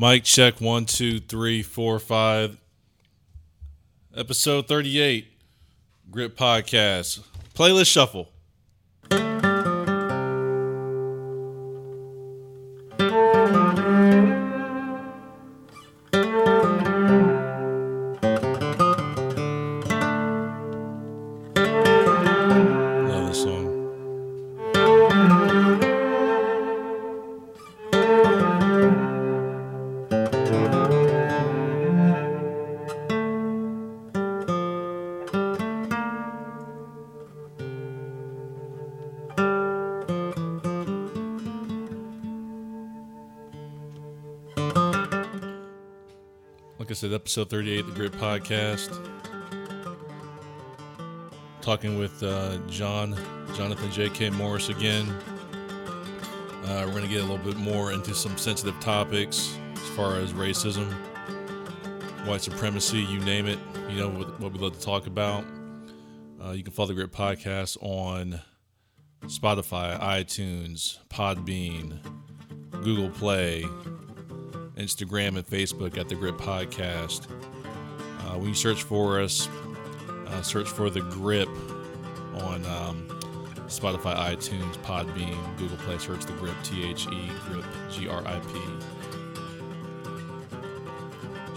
Mic check one, two, three, four, five. Episode 38, Grip Podcast. Playlist Shuffle. Episode 38 of the Grip Podcast. Talking with uh, John, Jonathan J.K. Morris again. Uh, we're going to get a little bit more into some sensitive topics as far as racism, white supremacy, you name it. You know what, what we love to talk about. Uh, you can follow the Grip Podcast on Spotify, iTunes, Podbean, Google Play, Instagram and Facebook at the Grip Podcast. Uh, when you search for us, uh, search for the Grip on um, Spotify, iTunes, Podbean, Google Play. Search the Grip, T H E, Grip, G R I P.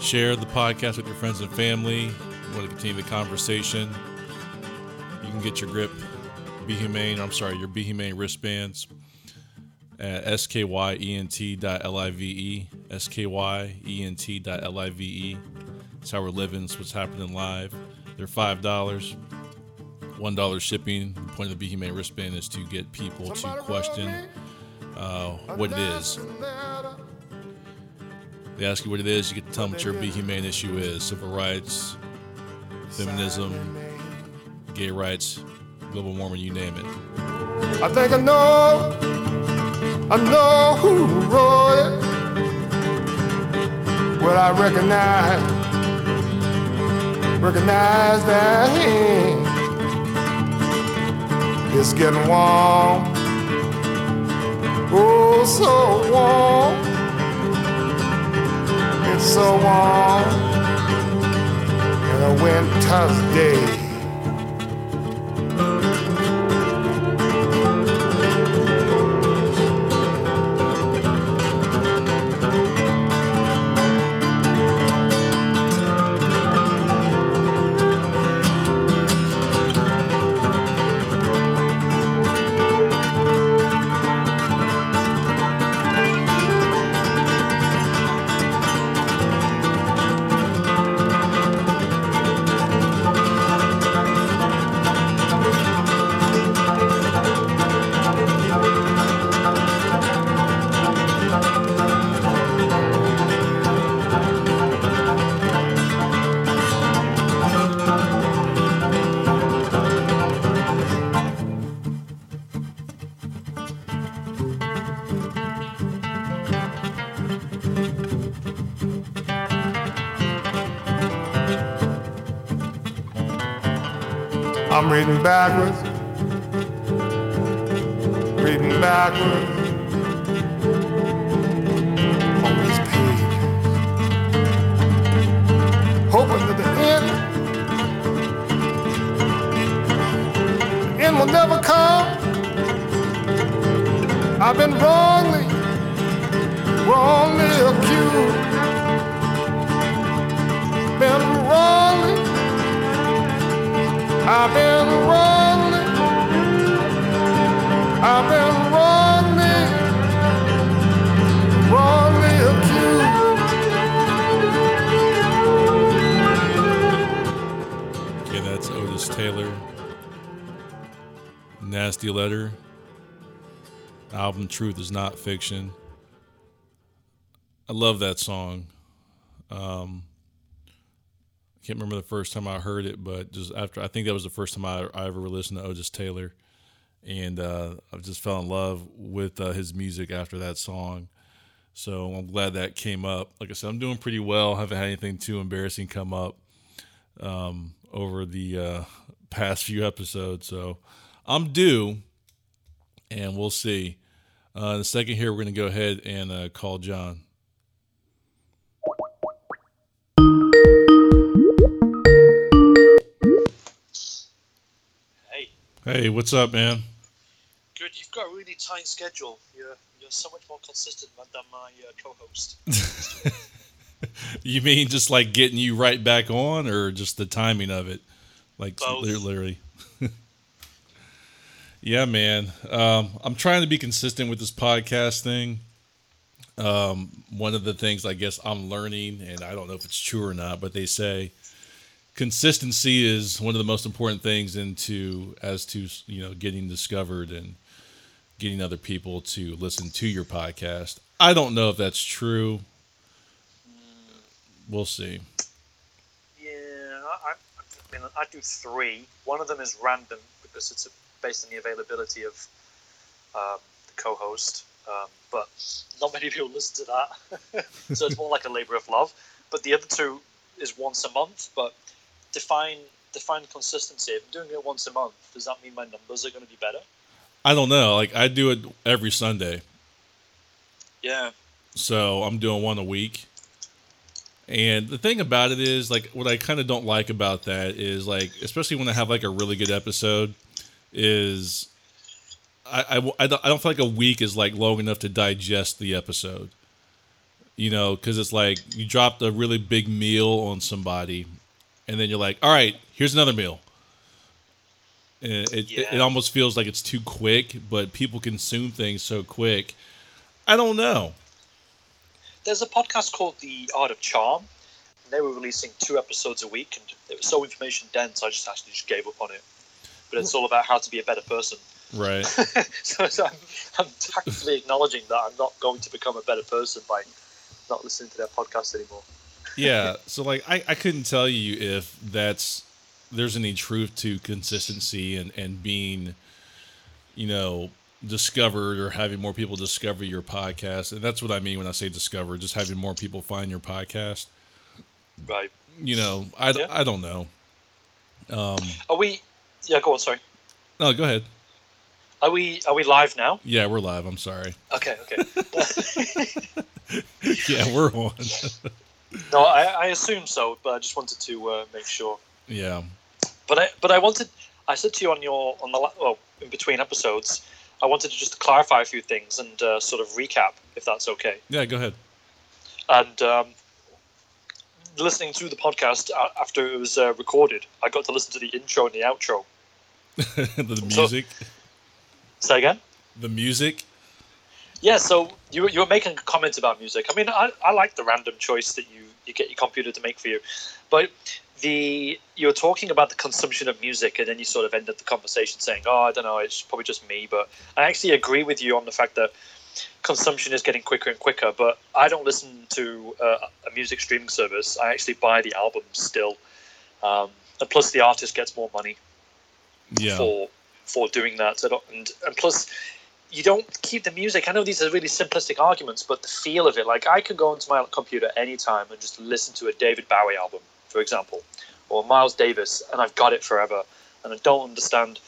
Share the podcast with your friends and family. You want to continue the conversation. You can get your Grip Be Humane, I'm sorry, your Be Humane wristbands at skyent.live. skyent.live. It's how we're living. It's what's happening live. They're five dollars. One dollar shipping. The point of the Be Humane wristband is to get people to question uh, what it is. They ask you what it is. You get to tell them what your Be Humane issue is: civil rights, feminism, gay rights, global warming, you name it. I think I know, I know who wrote it. Well, I recognize, recognize that hand. It's getting warm, oh, so warm. It's so warm in a winter's day. I'm reading backwards, reading backwards on this page, hoping that the end, the end will never come. I've been wrongly, wrongly accused, been wrongly. I've been wrongly, I've been wrongly, wrongly accused. Okay, that's Otis Taylor. Nasty Letter. Album Truth is Not Fiction. I love that song. Um, can't remember the first time I heard it, but just after, I think that was the first time I, I ever listened to Otis Taylor. And uh, I just fell in love with uh, his music after that song. So I'm glad that came up. Like I said, I'm doing pretty well. haven't had anything too embarrassing come up um, over the uh, past few episodes. So I'm due, and we'll see. Uh, in a second here, we're going to go ahead and uh, call John. Hey, what's up, man? Good. You've got a really tight schedule. You're you're so much more consistent than my uh, co-host. You mean just like getting you right back on, or just the timing of it? Like Both. literally. yeah, man. Um, I'm trying to be consistent with this podcast thing. Um, one of the things I guess I'm learning, and I don't know if it's true or not, but they say consistency is one of the most important things into as to you know getting discovered and getting other people to listen to your podcast. I don't know if that's true. We'll see. yeah, I, I, mean, I do three. One of them is random because it's based on the availability of um, the co-host. Um, but not many people listen to that, so it's more like a labor of love. But the other two is once a month. But define define consistency. If I'm doing it once a month, does that mean my numbers are going to be better? I don't know. Like I do it every Sunday, Yeah. so I'm doing one a week. And the thing about it is, like, what I kind of don't like about that is, like, especially when I have like a really good episode, is I, I, I don't I don't feel like a week is like long enough to digest the episode. You know, because it's like you dropped a really big meal on somebody, and then you're like, all right, here's another meal. It, it, it almost feels like it's too quick, but people consume things so quick. I don't know. There's a podcast called The Art of Charm. And they were releasing two episodes a week, and it was so information dense. I just actually just gave up on it. But it's all about how to be a better person. Right. so, so I'm, I'm tactfully acknowledging that I'm not going to become a better person by not listening to their podcast anymore. Yeah. So like I, I couldn't tell you if that's there's any truth to consistency and, and being, you know, discovered or having more people discover your podcast. And that's what I mean when I say discover, just having more people find your podcast. Right. You know, I, Yeah. I don't know. Um Are we? Yeah, go on. Sorry. no, go ahead. Are we? Are we live now? Yeah, we're live. I'm sorry. Okay. Okay. Yeah, we're on. no, I, I assume so, but I just wanted to uh, make sure. yeah. But I, but I wanted, I said to you on your on the la- well in between episodes, I wanted to just clarify a few things and uh, sort of recap, if that's okay. Yeah, go ahead. And um, listening to the podcast after it was uh, recorded, I got to listen to the intro and the outro. the music. Say again? The music. Yeah. So you were, you were making comments about music. I mean, I, I like the random choice that you you get your computer to make for you, but the you were talking about the consumption of music, and then you sort of ended the conversation saying, "Oh, I don't know, it's probably just me." But I actually agree with you on the fact that consumption is getting quicker and quicker. But I don't listen to uh, a music streaming service. I actually buy the albums still, um, and plus the artist gets more money Yeah. for for doing that. So and and plus, you don't keep the music. I know these are really simplistic arguments, but the feel of it, like I could go onto my computer anytime and just listen to a David Bowie album, for example, or Miles Davis, and I've got it forever. And I don't understand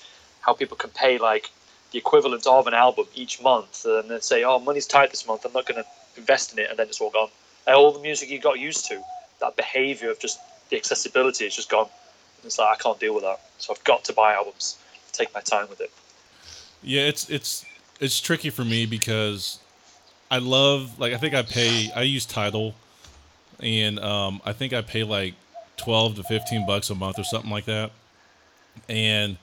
how people can pay like the equivalent of an album each month and then say, "Oh, money's tight this month. I'm not going to invest in it," and then it's all gone. And all the music you got used to, that behavior of just the accessibility is just gone. And it's like I can't deal with that, so I've got to buy albums, take my time with it. Yeah, it's it's it's tricky for me because I love like I think I pay I use Tidal, and um, I think I pay like twelve to fifteen bucks a month or something like that. And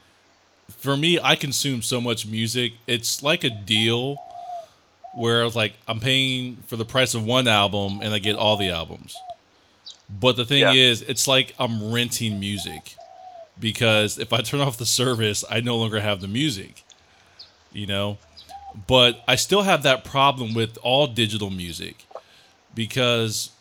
for me, I consume so much music. It's like a deal where it's like I'm paying for the price of one album and I get all the albums. But the thing Yeah. is, it's like I'm renting music because if I turn off the service, I no longer have the music you know but i still have that problem with all digital music because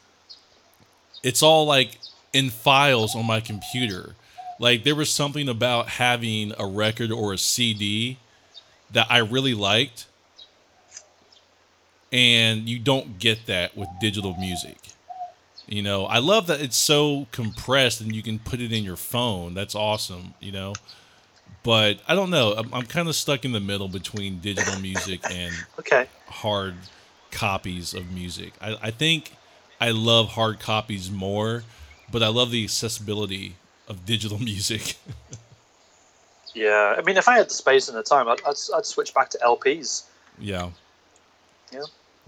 it's all like in files on my computer. Like there was something about having a record or a cd that i really liked and you don't get that with digital music. You know i love that it's so compressed and you can put it in your phone. That's awesome you know but I don't know. I'm, I'm kind of stuck in the middle between digital music and Okay. hard copies of music. I, I think I love hard copies more, but I love the accessibility of digital music. Yeah, I mean, if I had the space and the time, I'd, I'd, I'd switch back to LPs. Yeah. Yeah.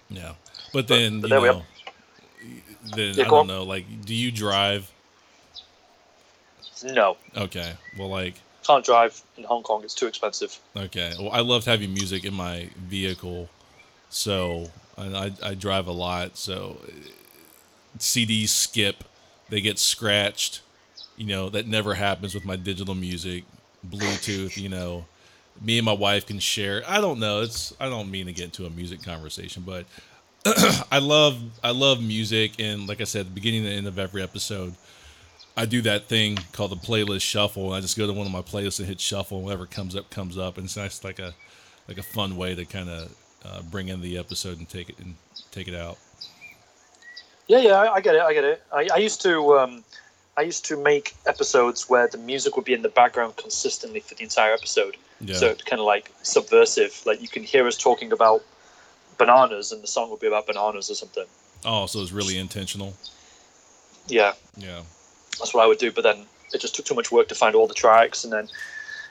Yeah. But then, but you there we know, then Yeah, I don't on. know. Like, do you drive? No, Okay. Well, like, can't drive in Hong Kong. It's too expensive. okay. Well, I loved having music in my vehicle, so I I drive a lot, so CDs skip, they get scratched. You know that never happens with my digital music. Bluetooth, you know, me and my wife can share. I don't know. It's I don't mean to get into a music conversation, but I love I love music, and like I said, the beginning and end of every episode, I do that thing called the playlist shuffle. I just go to one of my playlists and hit shuffle, and whatever comes up comes up, and it's nice like a like a fun way to kind of uh, bring in the episode and take it and take it out. Yeah, yeah, I, I get it. I get it. I, I used to, um, I used to make episodes where the music would be in the background consistently for the entire episode. Yeah, So it's kind of like subversive. Like you can hear us talking about bananas, and the song would be about bananas or something. oh, so it's really intentional. Yeah, Yeah, that's what I would do. But then it just took too much work to find all the tracks, and then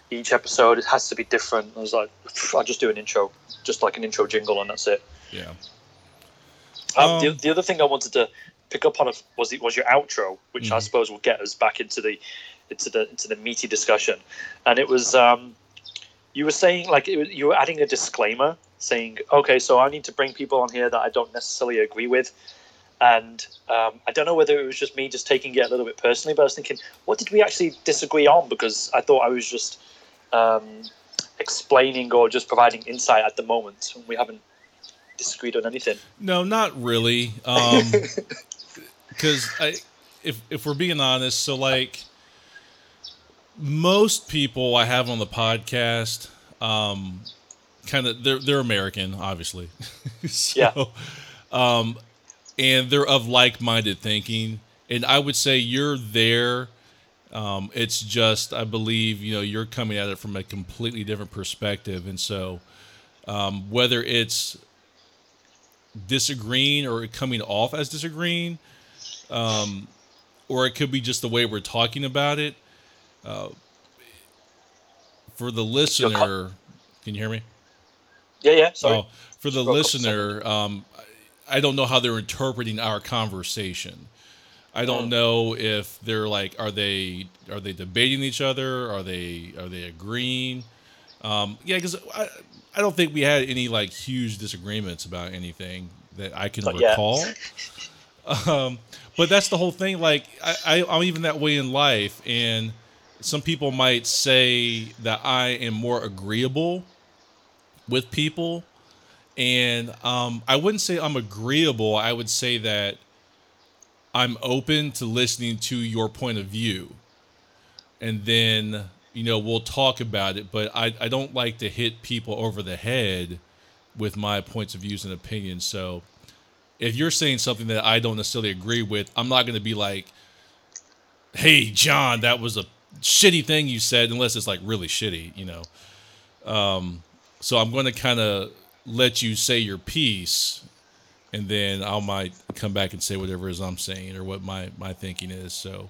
each episode it has to be different. I was like, I'll just do an intro, just like an intro jingle, and that's it. yeah. Um, the, Um, the other thing I wanted to pick up on was the, was your outro, which I Mhm. suppose will get us back into the into the into the meaty discussion. And it was um, you were saying like it, you were adding a disclaimer saying, okay, so I need to bring people on here that I don't necessarily agree with. And um, I don't know whether it was just me just taking it a little bit personally, but I was thinking, what did we actually disagree on? Because I thought I was just um, explaining or just providing insight at the moment, and we haven't disagreed on anything. No, not really. Um, because I, if if we're being honest, so like most people I have on the podcast, um, kind of they're they're American, obviously. so, Yeah. Um, and they're of like-minded thinking, and I would say you're there. Um, it's just I believe you know you're coming at it from a completely different perspective, and so um, whether it's disagreeing or coming off as disagreeing, um, or it could be just the way we're talking about it. Uh, for the listener, can you hear me? Yeah, yeah. Sorry. Oh, for the Just broke up a listener, um, I don't know how they're interpreting our conversation. I don't know if they're like, are they are they debating each other? Are they are they agreeing? Um, yeah, because I, I don't think we had any like huge disagreements about anything that I can Not recall. um, but that's the whole thing. Like I, I, I'm even that way in life, and some people might say that I am more agreeable with people, and um, I wouldn't say I'm agreeable. I would say that I'm open to listening to your point of view, and then you know we'll talk about it. But I, I don't like to hit people over the head with my points of views and opinions. So if you're saying something that I don't necessarily agree with, I'm not going to be like, "Hey, John, that was a shitty thing you said," unless it's like really shitty, you know. Um, so I'm going to kind of let you say your piece, and then I might come back and say whatever is I'm saying or what my my thinking is. So.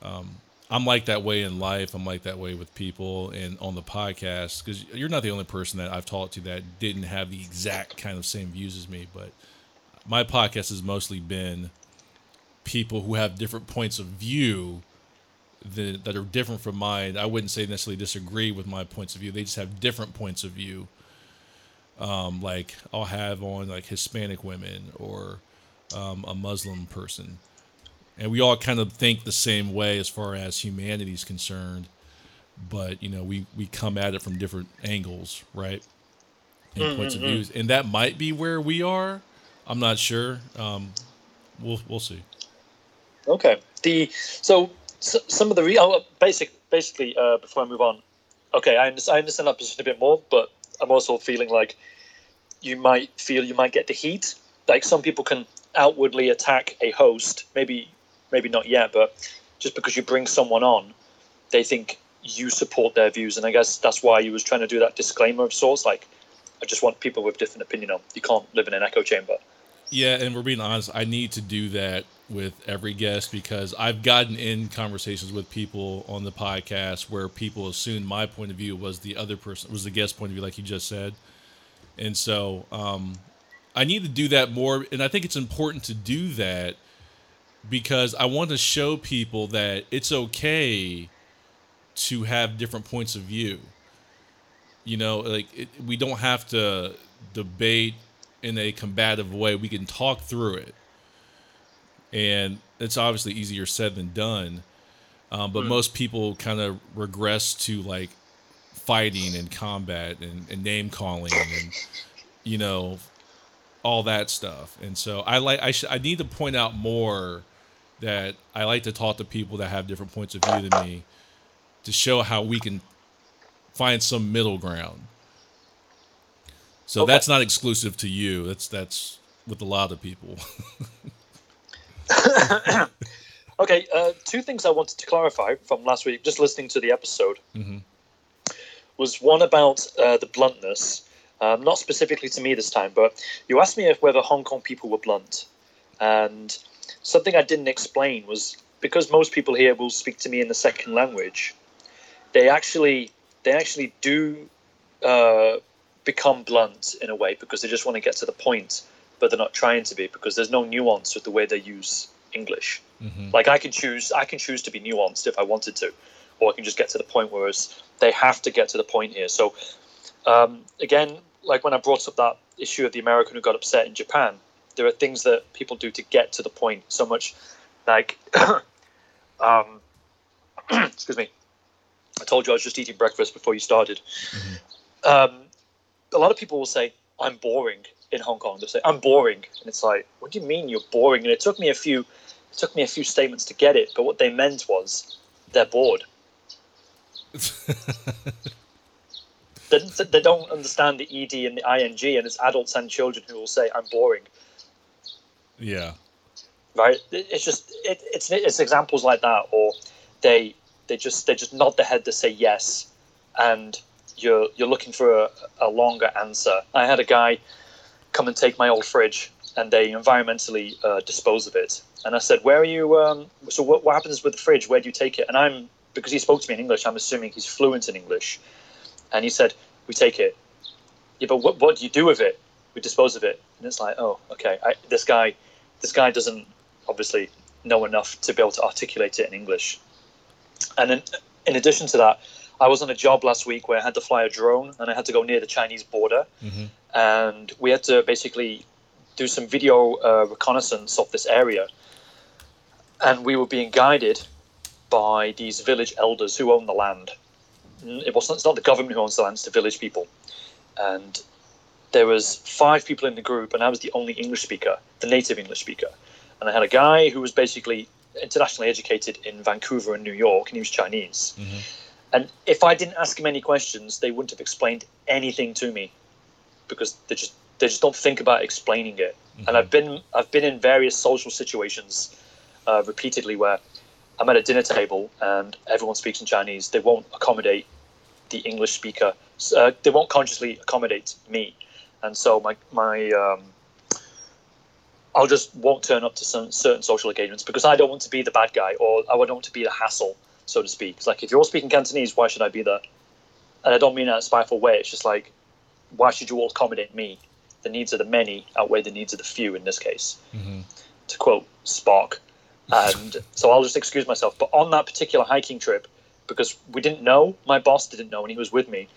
Um, I'm like that way in life. I'm like that way with people and on the podcast because you're not the only person that I've talked to that didn't have the exact kind of same views as me. But my podcast has mostly been people who have different points of view that, that are different from mine. I wouldn't say necessarily disagree with my points of view. They just have different points of view. Um, like I'll have on like Hispanic women or um, a Muslim person. And we all kind of think the same way as far as humanity is concerned but you know we we come at it from different angles right? And points of views. And that might be where we are. I'm not sure. Um we'll we'll see. Okay. The so, so some of the re- oh, basic basically uh, before I move on. Okay, I understand, I understand that position a bit more, but I'm also feeling like you might feel you might get the heat. Like some people can outwardly attack a host, maybe maybe not yet, but just because you bring someone on, they think you support their views, and I guess that's why you was trying to do that disclaimer of sorts. Like, I just want people with different opinion on. You can't live in an echo chamber. Yeah, and we're being honest. I need to do that with every guest because I've gotten in conversations with people on the podcast where people assumed my point of view was the other person was the guest point of view, like you just said, and so um, I need to do that more. And I think it's important to do that because I want to show people that it's okay to have different points of view. You know, like it, we don't have to debate in a combative way. We can talk through it, and it's obviously easier said than done. Um, but most people kind of regress to like fighting and combat and, and name calling and you know all that stuff. And so I like I sh- I need to point out more that I like to talk to people that have different points of view than me to show how we can find some middle ground. So Okay. that's not exclusive to you. That's that's with a lot of people. Okay, uh, two things I wanted to clarify from last week, just listening to the episode, Mhm. was one about uh, the bluntness. Um, not specifically to me this time, but you asked me if whether Hong Kong people were blunt, and something I didn't explain was because most people here will speak to me in the second language. They actually, they actually do uh, become blunt in a way because they just want to get to the point, but they're not trying to be because there's no nuance with the way they use English. Mhm. Like I can choose, I can choose to be nuanced if I wanted to, or I can just get to the point. Whereas they have to get to the point here. So um, again, like when I brought up that issue of the American who got upset in Japan, there are things that people do to get to the point. So much like, um, excuse me, I told you I was just eating breakfast before you started. Um, a lot of people will say I'm boring in Hong Kong. They'll say I'm boring, and it's like, what do you mean you're boring? And it took me a few, it took me a few statements to get it. But what they meant was they're bored. they, they don't understand the ed and the ing, and it's adults and children who will say I'm boring. yeah. right? It's just it, it's it's examples like that, or they they just they just nod their head to say yes, and you're you're looking for a, a longer answer. I had a guy come and take my old fridge, and they environmentally uh, dispose of it. And I said, "Where are you? Um, so what, what happens with the fridge? Where do you take it?" And I'm because he spoke to me in English. I'm assuming he's fluent in English, and he said, "We take it." Yeah, but what what do you do with it? We dispose of it. And it's like, oh, okay. I, this guy, this guy doesn't obviously know enough to be able to articulate it in English. And in, in addition to that, I was on a job last week where I had to fly a drone and I had to go near the Chinese border, Mhm. And we had to basically do some video uh, reconnaissance of this area. And we were being guided by these village elders who own the land. It wasn't. It's not the government who owns the land; it's the village people. And there was five people in the group, and I was the only English speaker, the native English speaker. And I had a guy who was basically internationally educated in Vancouver and New York, and he was Chinese. Mhm. And if I didn't ask him any questions, they wouldn't have explained anything to me because they just they just don't think about explaining it. And I've been I've been in various social situations uh, repeatedly where I'm at a dinner table and everyone speaks in Chinese. They won't accommodate the English speaker. Uh, they won't consciously accommodate me, and so my my um, I'll just won't turn up to some certain social engagements because I don't want to be the bad guy or I don't want to be the hassle, so to speak. It's like if you're all speaking Cantonese, why should I be there? And I don't mean that in a spiteful way. It's just like, why should you all accommodate me? The needs of the many outweigh the needs of the few in this case Mhm. to quote Spock. And so I'll just excuse myself. But on that particular hiking trip, because we didn't know, my boss didn't know, and he was with me,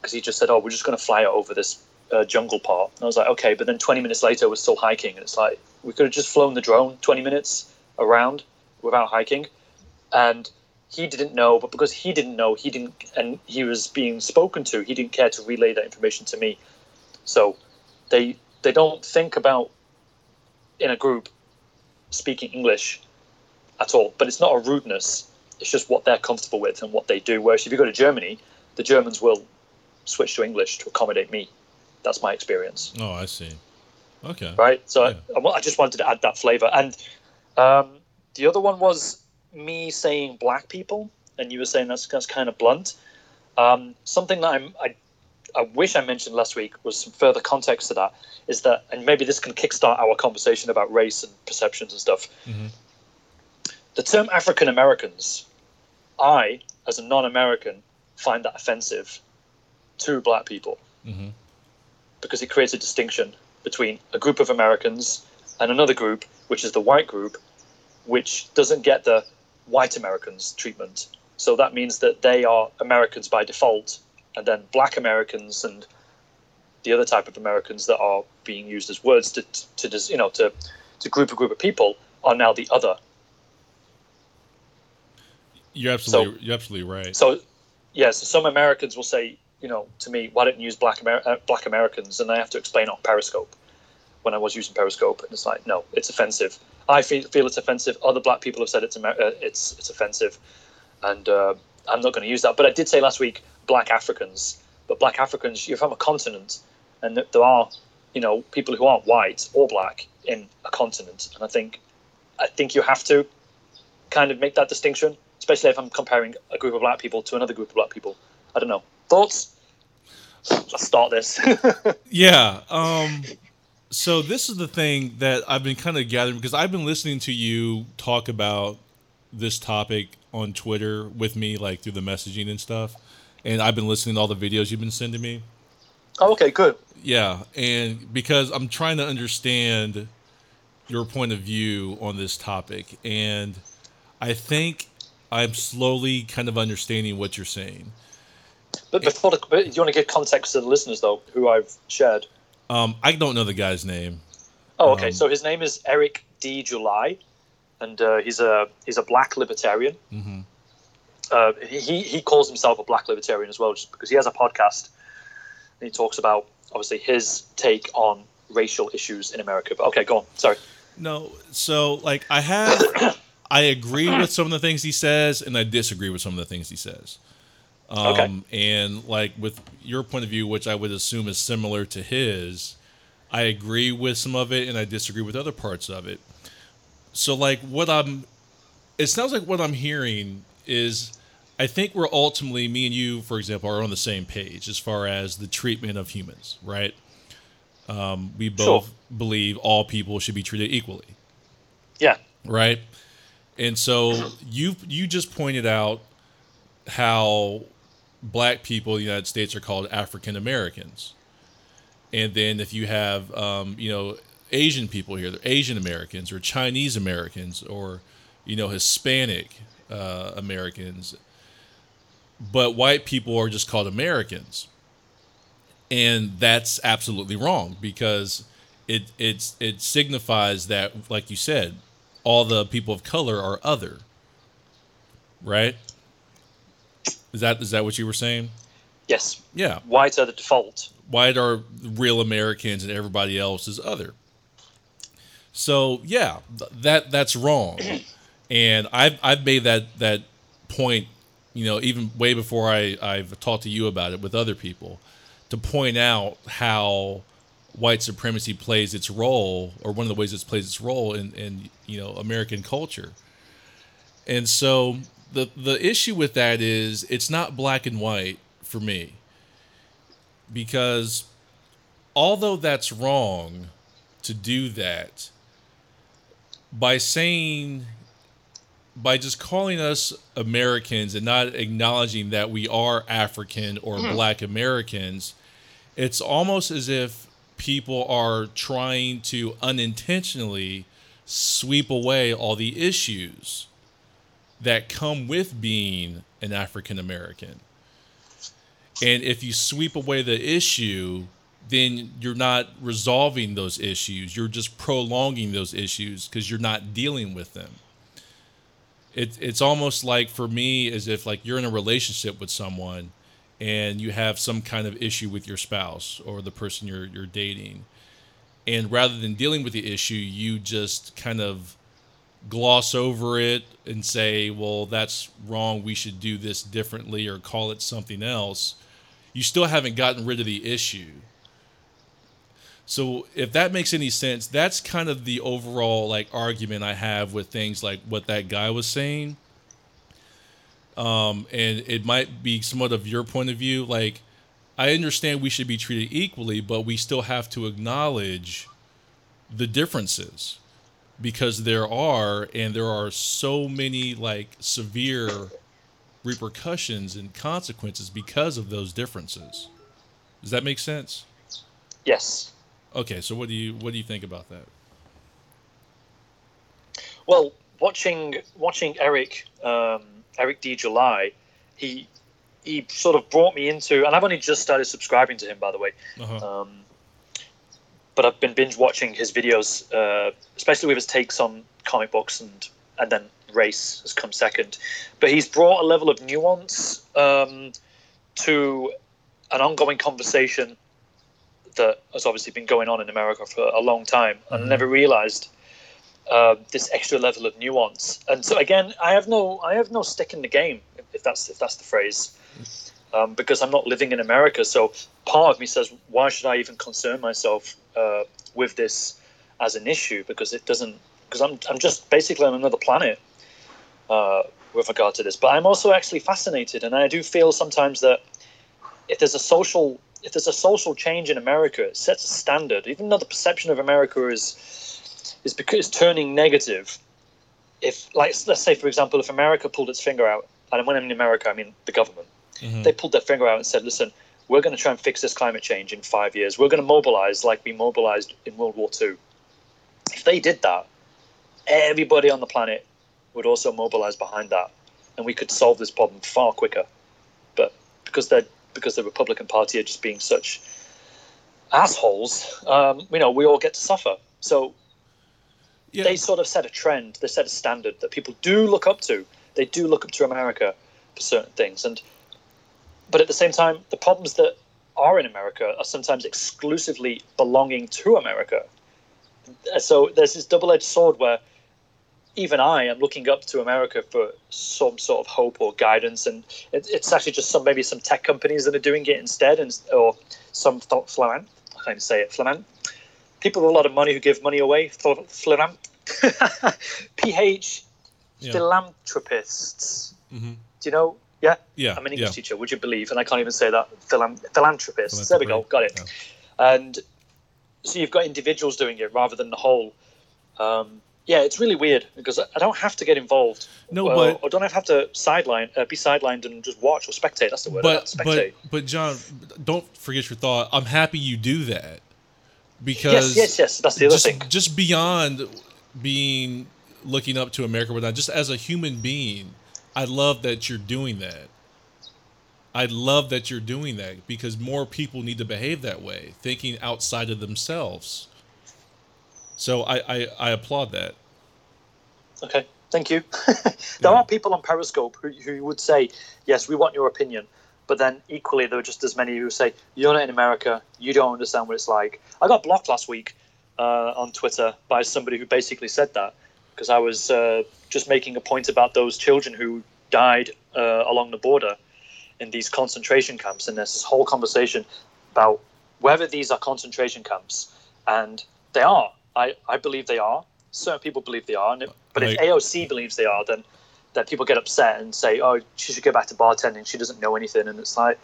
because he just said, "Oh, we're just going to fly over this uh, jungle part." And I was like, "Okay," but then 20 minutes later, we're still hiking, and it's like we could have just flown the drone 20 minutes around without hiking, and he didn't know. But because he didn't know, he didn't, and he was being spoken to, he didn't care to relay that information to me. So they they don't think about in a group speaking English at all. But it's not a rudeness. It's just what they're comfortable with and what they do. Whereas if you go to Germany, the Germans will switch to English to accommodate me. That's my experience, Oh, I see. Okay. right? So Yeah. I, I just wanted to add that flavor. And um, the other one was me saying black people, and you were saying that's, that's kind of blunt. Um, something that I'm, I I wish I mentioned last week was some further context to that is that, and maybe this can kickstart our conversation about race and perceptions and stuff. Mhm. The term African Americans, I, as a non American, find that offensive to black people hmm because it creates a distinction between a group of Americans and another group, which is the white group, which doesn't get the white Americans treatment. So that means that they are Americans by default, and then black Americans and the other type of Americans that are being used as words to, to, to you know to to group a group of people are now the other. You're absolutely you're absolutely right. So, yes, some Americans will say, you know, to me, why don't you use black Amer- uh, black Americans? And I have to explain on Periscope when I was using Periscope, and it's like, no, it's offensive. I feel, feel it's offensive. Other black people have said it's uh, it's it's offensive, and uh, I'm not going to use that. But I did say last week, black Africans. But black Africans, you're from a continent, and there are, you know, people who aren't white or black in a continent, and I think, I think you have to kind of make that distinction, especially if I'm comparing a group of black people to another group of black people. I don't know. Thoughts? Let's start this. Yeah. Um so this is the thing that I've been kind of gathering because I've been listening to you talk about this topic on Twitter with me like through the messaging and stuff. And I've been listening to all the videos you've been sending me. oh, okay, good. Yeah, and because I'm trying to understand your point of view on this topic and I think I'm slowly kind of understanding what you're saying. But before the, you want to give context to the listeners though, who I've shared? Um I don't know the guy's name. Oh, okay. Um, so his name is Eric D. July, and uh, he's a he's a black libertarian. Mhm. Uh, he he calls himself a black libertarian as well, just because he has a podcast. And he talks about obviously his take on racial issues in America. But okay, go on. Sorry. No, so like I have, I agree with some of the things he says, and I disagree with some of the things he says. Um, Okay. And like with your point of view, which I would assume is similar to his, I agree with some of it, and I disagree with other parts of it. So like what I'm, it sounds like what I'm hearing is, I think we're ultimately me and you, for example, are on the same page as far as the treatment of humans, right? Um, we both Sure. believe all people should be treated equally Yeah. right? And so you you just pointed out how black people in the United States are called African Americans, and then if you have um, you know Asian people here, they're Asian Americans or Chinese Americans or you know Hispanic uh, Americans, but white people are just called Americans, and that's absolutely wrong because it it's it signifies that like you said all the people of color are other. Right is that is that what you were saying? Yes. yeah. Whites are the default. white are real americans and everybody else is other? So yeah th- that that's wrong. And i've i've made that that point you know even way before i i've talked to you about it with other people to point out how white supremacy plays its role or one of the ways it plays its role in in you know american culture. And so the the issue with that is it's not black and white for me. Because although that's wrong to do that by saying by just calling us Americans and not acknowledging that we are African or mm-hmm. black Americans it's almost as if people are trying to unintentionally sweep away all the issues that come with being an African American. And if you sweep away the issue, then you're not resolving those issues. You're just prolonging those issues because you're not dealing with them. It, it's almost like for me as if like you're in a relationship with someone and you have some kind of issue with your spouse or the person you're you're dating. And rather than dealing with the issue, you just kind of gloss over it and say, well, that's wrong. We should do this differently or call it something else. You still haven't gotten rid of the issue. So if that makes any sense, that's kind of the overall like argument I have with things like what that guy was saying. Um, and it might be somewhat of your point of view. Like, I understand we should be treated equally, but we still have to acknowledge the differences because there are and there are so many like severe repercussions and consequences because of those differences. Does that make sense? Yes. Okay, so what do you what do you think about that? Well, watching watching Eric um, Eric D. July, he he sort of brought me into, and I've only just started subscribing to him, by the way. Uh-huh. Um, but I've been binge watching his videos, uh, especially with his takes on comic books and and then race has come second. But he's brought a level of nuance um, to an ongoing conversation that has obviously been going on in America for a long time, and I Mhm. never realized uh, this extra level of nuance. And so again, I have no I have no stick in the game, if that's if that's the phrase, um, because I'm not living in America. So part of me says, why should I even concern myself uh, with this as an issue? Because it doesn't. Because I'm I'm just basically on another planet uh, with regard to this. But I'm also actually fascinated, and I do feel sometimes that if there's a social if there's a social change in America, it sets a standard. Even though the perception of America is is because it's turning negative. If like let's say for example, if America pulled its finger out, and when I mean America, I mean the government, Mhm. they pulled their finger out and said, "Listen, we're going to try and fix this climate change in five years. We're going to mobilize like we mobilized in World War II." If they did that, everybody on the planet would also mobilize behind that, and we could solve this problem far quicker. But because they're because the Republican Party are just being such assholes, um, you know, we all get to suffer. So Yeah. they sort of set a trend, they set a standard that people do look up to. They do look up to America for certain things, and but at the same time, the problems that are in America are sometimes exclusively belonging to America. So there's this double-edged sword where even I am looking up to America for some sort of hope or guidance, and it, it's actually just some maybe some tech companies that are doing it instead, and or some th- flaman, I can't even say it, flaman, people with a lot of money who give money away, fl- flaman, PH, Yeah. philanthropists. Mhm. Do you know? Yeah, Yeah. I'm an English yeah. teacher. Would you believe? And I can't even say that. Philan- philanthropists. There we go. Got it. Yeah. And so you've got individuals doing it rather than the whole. Um, yeah, it's really weird because I don't have to get involved. No, or, but- or don't have to sideline, uh, be sidelined and just watch or spectate. That's the word. but spectate. but but John, don't forget your thought. I'm happy you do that yes, because yes, yes. That's the other just, thing. just beyond being looking up to America, but not just as a human being, I love that you're doing that. I love that you're doing that because more people need to behave that way, thinking outside of themselves. So I, I, I applaud that. Okay, thank you. there are people on Periscope who, who would say, yes, we want your opinion. But then equally, there are just as many who say, you're not in America, you don't understand what it's like. I got blocked last week uh, on Twitter by somebody who basically said that because I was uh, just making a point about those children who died uh, along the border in these concentration camps. And there's this whole conversation about whether these are concentration camps. And they are. I, I believe they are. Certain people believe they are. And it, but if AOC believes they are, then then people get upset and say, "Oh, she should go back to bartending. She doesn't know anything." And it's like,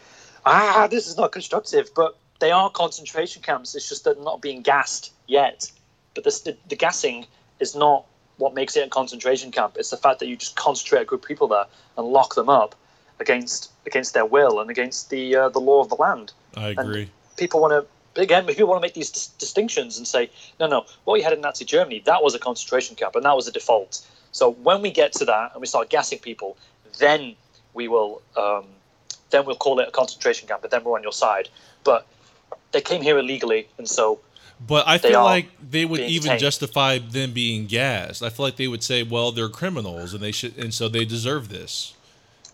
ah, this is not constructive. But they are concentration camps. It's just they're not being gassed yet. But this, the, the gassing is not what makes it a concentration camp. It's the fact that you just concentrate a group of people there and lock them up against against their will and against the uh, the law of the land I agree. people want to again people want to make these dis- distinctions and say no no what we had in nazi germany that was a concentration camp and that was a default so when we get to that and we start gassing people then we will um, then we'll call it a concentration camp and then we're on your side but they came here illegally and so But I feel like they would even detained. justify them being gassed. I feel like they would say, "Well, they're criminals, and they should, and so they deserve this."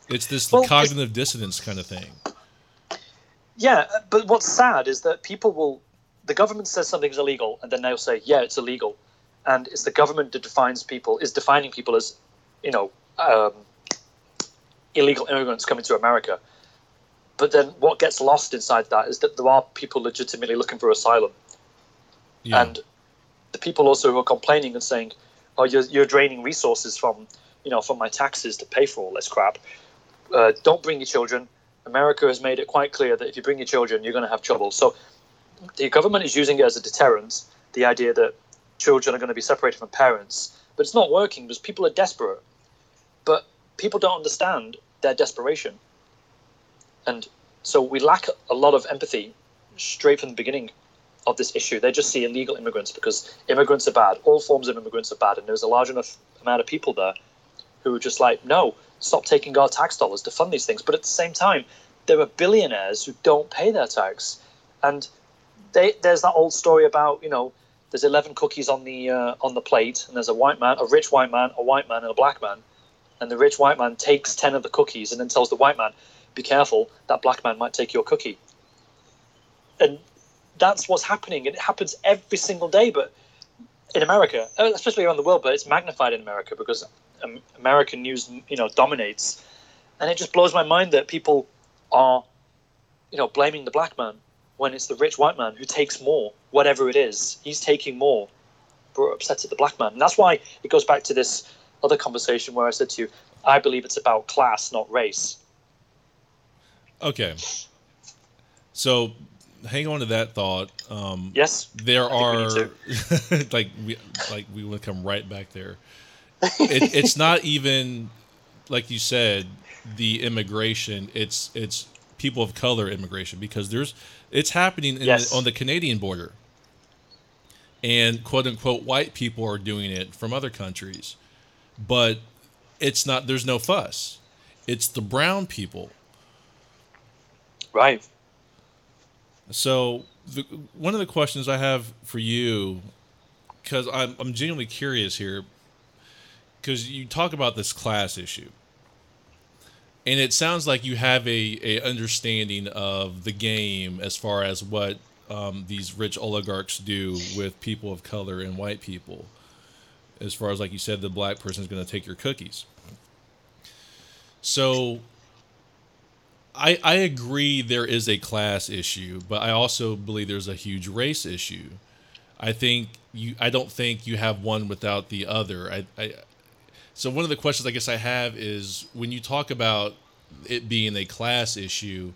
It's this Well, cognitive dissonance kind of thing. yeah but what's sad is that people will the government says something's illegal and then they'll say yeah it's illegal and it's the government that defines people is defining people as you know um, illegal immigrants coming to america but then what gets lost inside that is that there are people legitimately looking for asylum Yeah. and the people also who are complaining and saying oh you're, you're draining resources from you know from my taxes to pay for all this crap uh, don't bring your children America has made it quite clear that if you bring your children, you're going to have trouble. So the government is using it as a deterrent, the idea that children are going to be separated from parents, but it's not working because people are desperate. But people don't understand their desperation. And so we lack a lot of empathy straight from the beginning of this issue. They just see illegal immigrants because immigrants are bad. All forms of immigrants are bad. And there's a large enough amount of people there who are just like, no, stop taking our tax dollars to fund these things. But at the same time, there are billionaires who don't pay their tax. And they, there's that old story about, you know, there's 11 cookies on the uh, on the plate, and there's a white man, a rich white man, a white man, and a black man. And the rich white man takes 10 of the cookies and then tells the white man, be careful, that black man might take your cookie. And that's what's happening. And it happens every single day, but in America, uh, especially around the world, but it's magnified in America because American news, you know, dominates. And it just blows my mind that people are, you know, blaming the black man when it's the rich white man who takes more, whatever it is. He's taking more. We're upset at the black man. And that's why it goes back to this other conversation where I said to you, I believe it's about class, not race. Okay. So hang on to that thought. Um, yes. There are we like we like we want to come right back there. It, it's not even like you said the immigration. It's it's people of color immigration because there's it's happening yes. the, on the Canadian border, and quote unquote white people are doing it from other countries, but it's not. There's no fuss. It's the brown people. Right. So the, one of the questions I have for you, because I'm I'm genuinely curious here, because you talk about this class issue, and it sounds like you have a, a understanding of the game as far as what um, these rich oligarchs do with people of color and white people. As far as like you said, the black person is going to take your cookies. So I, I agree there is a class issue, but I also believe there's a huge race issue. I think you I don't think you have one without the other. I, I so one of the questions I guess I have is when you talk about it being a class issue,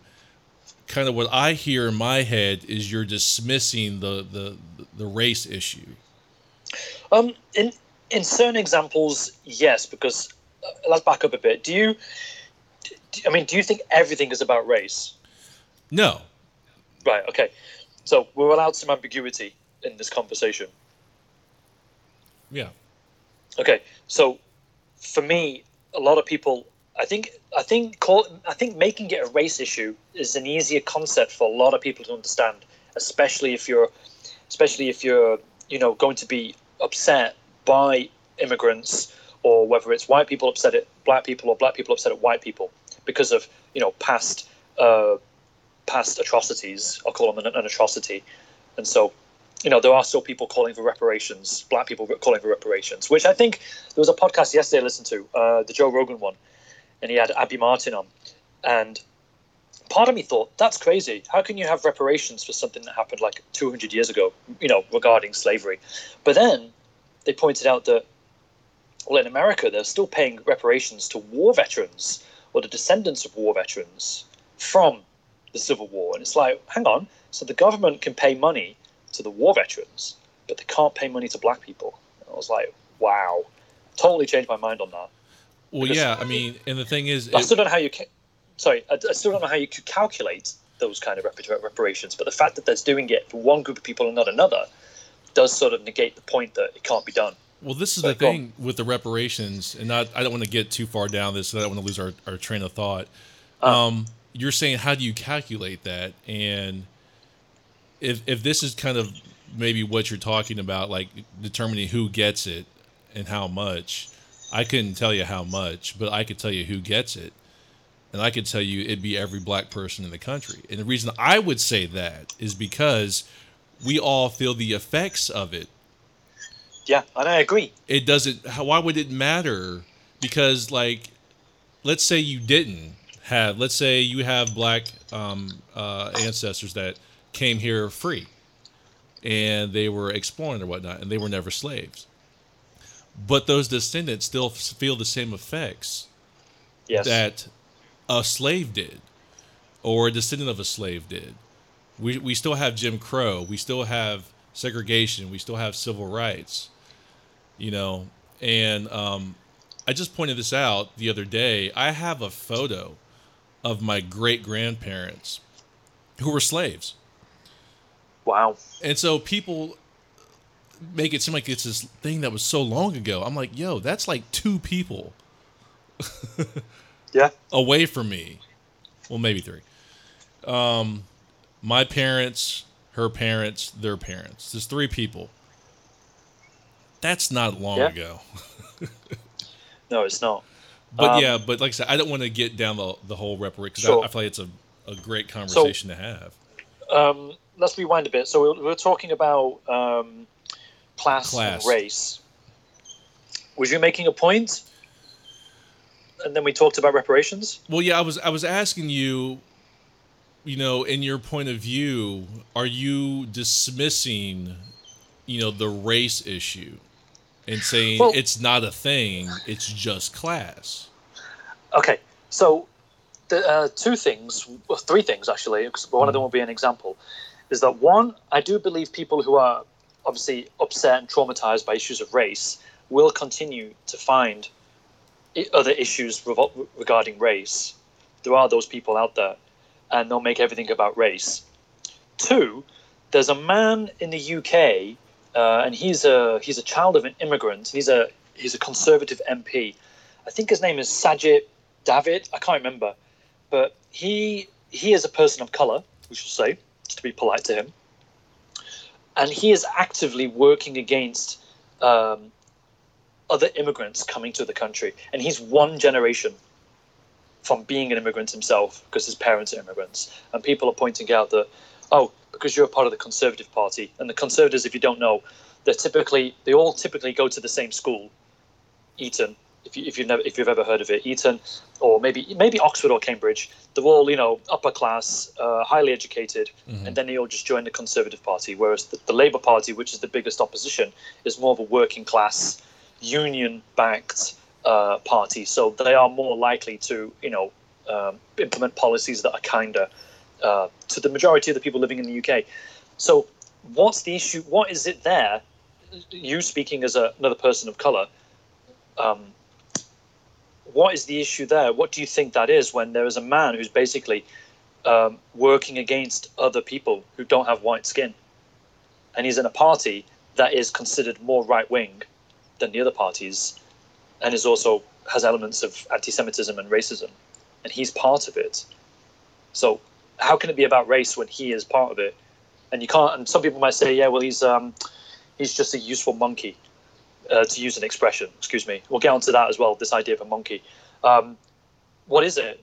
kind of what I hear in my head is you're dismissing the the, the race issue. Um, in in certain examples, yes, because uh, let's back up a bit. Do you I mean, do you think everything is about race? No. Right. Okay. So we're allowed some ambiguity in this conversation. Yeah. Okay. So for me, a lot of people, I think, I think, call, I think making it a race issue is an easier concept for a lot of people to understand, especially if you're, especially if you're, you know, going to be upset by immigrants or whether it's white people upset at black people or black people upset at white people because of you know past uh, past atrocities. I'll call them an, an atrocity, and so you know there are still people calling for reparations. Black people calling for reparations, which I think there was a podcast yesterday I listened to, uh, the Joe Rogan one, and he had Abby Martin on, and part of me thought that's crazy. How can you have reparations for something that happened like 200 years ago? You know, regarding slavery, but then they pointed out that well, in America, they're still paying reparations to war veterans or the descendants of war veterans from the Civil War. And it's like, hang on, so the government can pay money to the war veterans, but they can't pay money to black people. And I was like, wow, totally changed my mind on that. Well, because yeah, I mean, and the thing is, I still don't know how you. Ca- sorry, I, I, still don't know how you could calculate those kind of reparations. But the fact that there's doing it for one group of people and not another does sort of negate the point that it can't be done. Well, this is but the thing with the reparations, and not, I don't want to get too far down this, so I don't want to lose our, our train of thought. Uh, um, you're saying, how do you calculate that? And if if this is kind of maybe what you're talking about, like determining who gets it and how much, I couldn't tell you how much, but I could tell you who gets it. And I could tell you it'd be every black person in the country. And the reason I would say that is because we all feel the effects of it yeah, and I agree. It doesn't. Why would it matter? Because like, let's say you didn't have. Let's say you have black um, uh, ancestors that came here free, and they were exploring or whatnot, and they were never slaves. But those descendants still feel the same effects yes. that a slave did. or a descendant of a slave did. We we still have Jim Crow. We still have segregation. We still have civil rights. You know, and um, I just pointed this out the other day. I have a photo of my great grandparents who were slaves. Wow. And so people make it seem like it's this thing that was so long ago. I'm like, yo, that's like two people Yeah. away from me. Well, maybe three. Um, my parents, her parents, their parents. There's three people. That's not long Yeah. ago. No, it's not. But Um, yeah, but like I said, I don't want to get down the, the whole reparation because Sure. I, I feel like it's a, a great conversation to have. Um, let's rewind a bit. So we we're talking about um, class, Class. and race. Was you making a point? And then we talked about reparations. Well, yeah, I was I was asking you, you know, in your point of view, are you dismissing, you know, the race issue and saying Well- it's not a thing, it's just class? Okay, so the uh, two things, well, three things actually, because one of them will be an example, is that one, I do believe people who are obviously upset and traumatized by issues of race will continue to find other issues revol- regarding race. There are those people out there, and they'll make everything about race. Two, there's a man in the UK, uh, and he's a he's a child of an immigrant. He's a he's a conservative MP. I think his name is Sajid David. I can't remember, but he he is a person of color. We should say, just to be polite to him, and he is actively working against um, other immigrants coming to the country. And he's one generation from being an immigrant himself because his parents are immigrants. And people are pointing out that, oh, because you're a part of the Conservative Party, and the Conservatives, if you don't know, they're typically they all typically go to the same school, Eton. If, you, if you've never if you've ever heard of it, Eton, or maybe maybe Oxford or Cambridge, they're all you know upper class, uh, highly educated, and then they all just join the Conservative Party. Whereas the, the Labour Party, which is the biggest opposition, is more of a working class, union backed uh, party. So they are more likely to you know um, implement policies that are kinder uh, to the majority of the people living in the UK. So what's the issue? What is it there? You speaking as a, another person of color. Um, what is the issue there? What do you think that is when there is a man who's basically um, working against other people who don't have white skin, and he's in a party that is considered more right wing than the other parties, and is also has elements of anti-Semitism and racism, and he's part of it. So how can it be about race when he is part of it? And you can't. And some people might say, yeah, well, he's um, he's just a useful monkey, uh, to use an expression. Excuse me. We'll get onto that as well. This idea of a monkey. Um, what is it?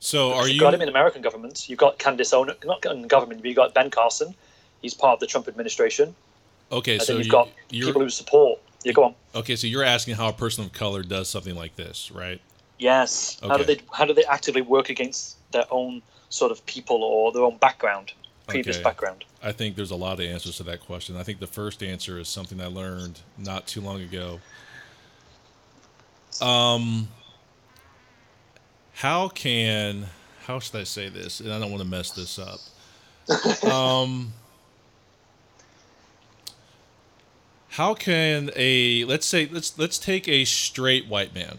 So are You've you got him in American government. You've got Candace Owens, not in government, but you've got Ben Carson. He's part of the Trump administration. okay? And So you've you, got people who support. You go on. okay. So you're asking how a person of color does something like this, right? Yes. How do Okay. they how do they actively work against their own sort of people or their own background, previous Okay. background? I think there's a lot of answers to that question. I think the first answer is something I learned not too long ago. Um, how can how should I say this? And I don't want to mess this up. um, how can a let's say let's let's take a straight white man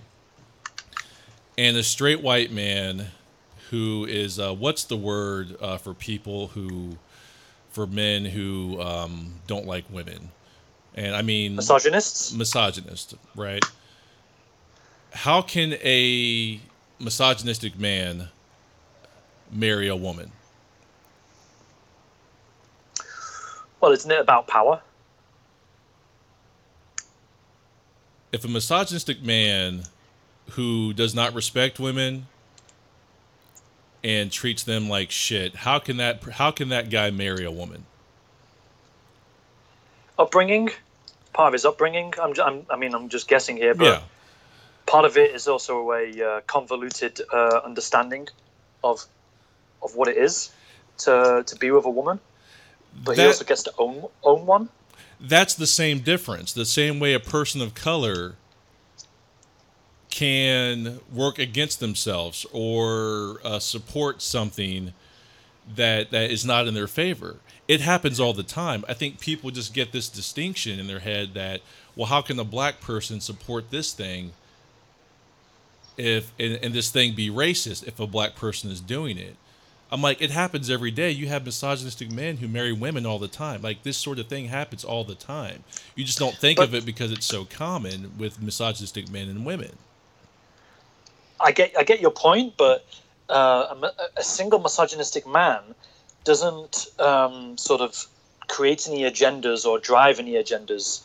and a straight white man who is uh, what's the word uh, for people who for men who um, don't like women and i mean Misogynists. misogynist right how can a misogynistic man marry a woman Well, isn't it about power? if a misogynistic man who does not respect women and treats them like shit how can that how can that guy marry a woman Upbringing. Part of his upbringing. I'm, I'm I mean, I'm just guessing here, but yeah part of it is also a uh, convoluted uh, understanding of of what it is to to be with a woman. But he also gets to own own one. that's the same difference. The same way a person of color can work against themselves or uh, support something that that is not in their favor. It happens all the time. I think people just get this distinction in their head that, well, how can a black person support this thing if and, and this thing be racist if a black person is doing it? I'm like, it happens every day. You have misogynistic men who marry women all the time. Like this sort of thing happens all the time. You just don't think But- of it because it's so common with misogynistic men and women. I get I get your point, but uh, a, a single misogynistic man doesn't um, sort of create any agendas or drive any agendas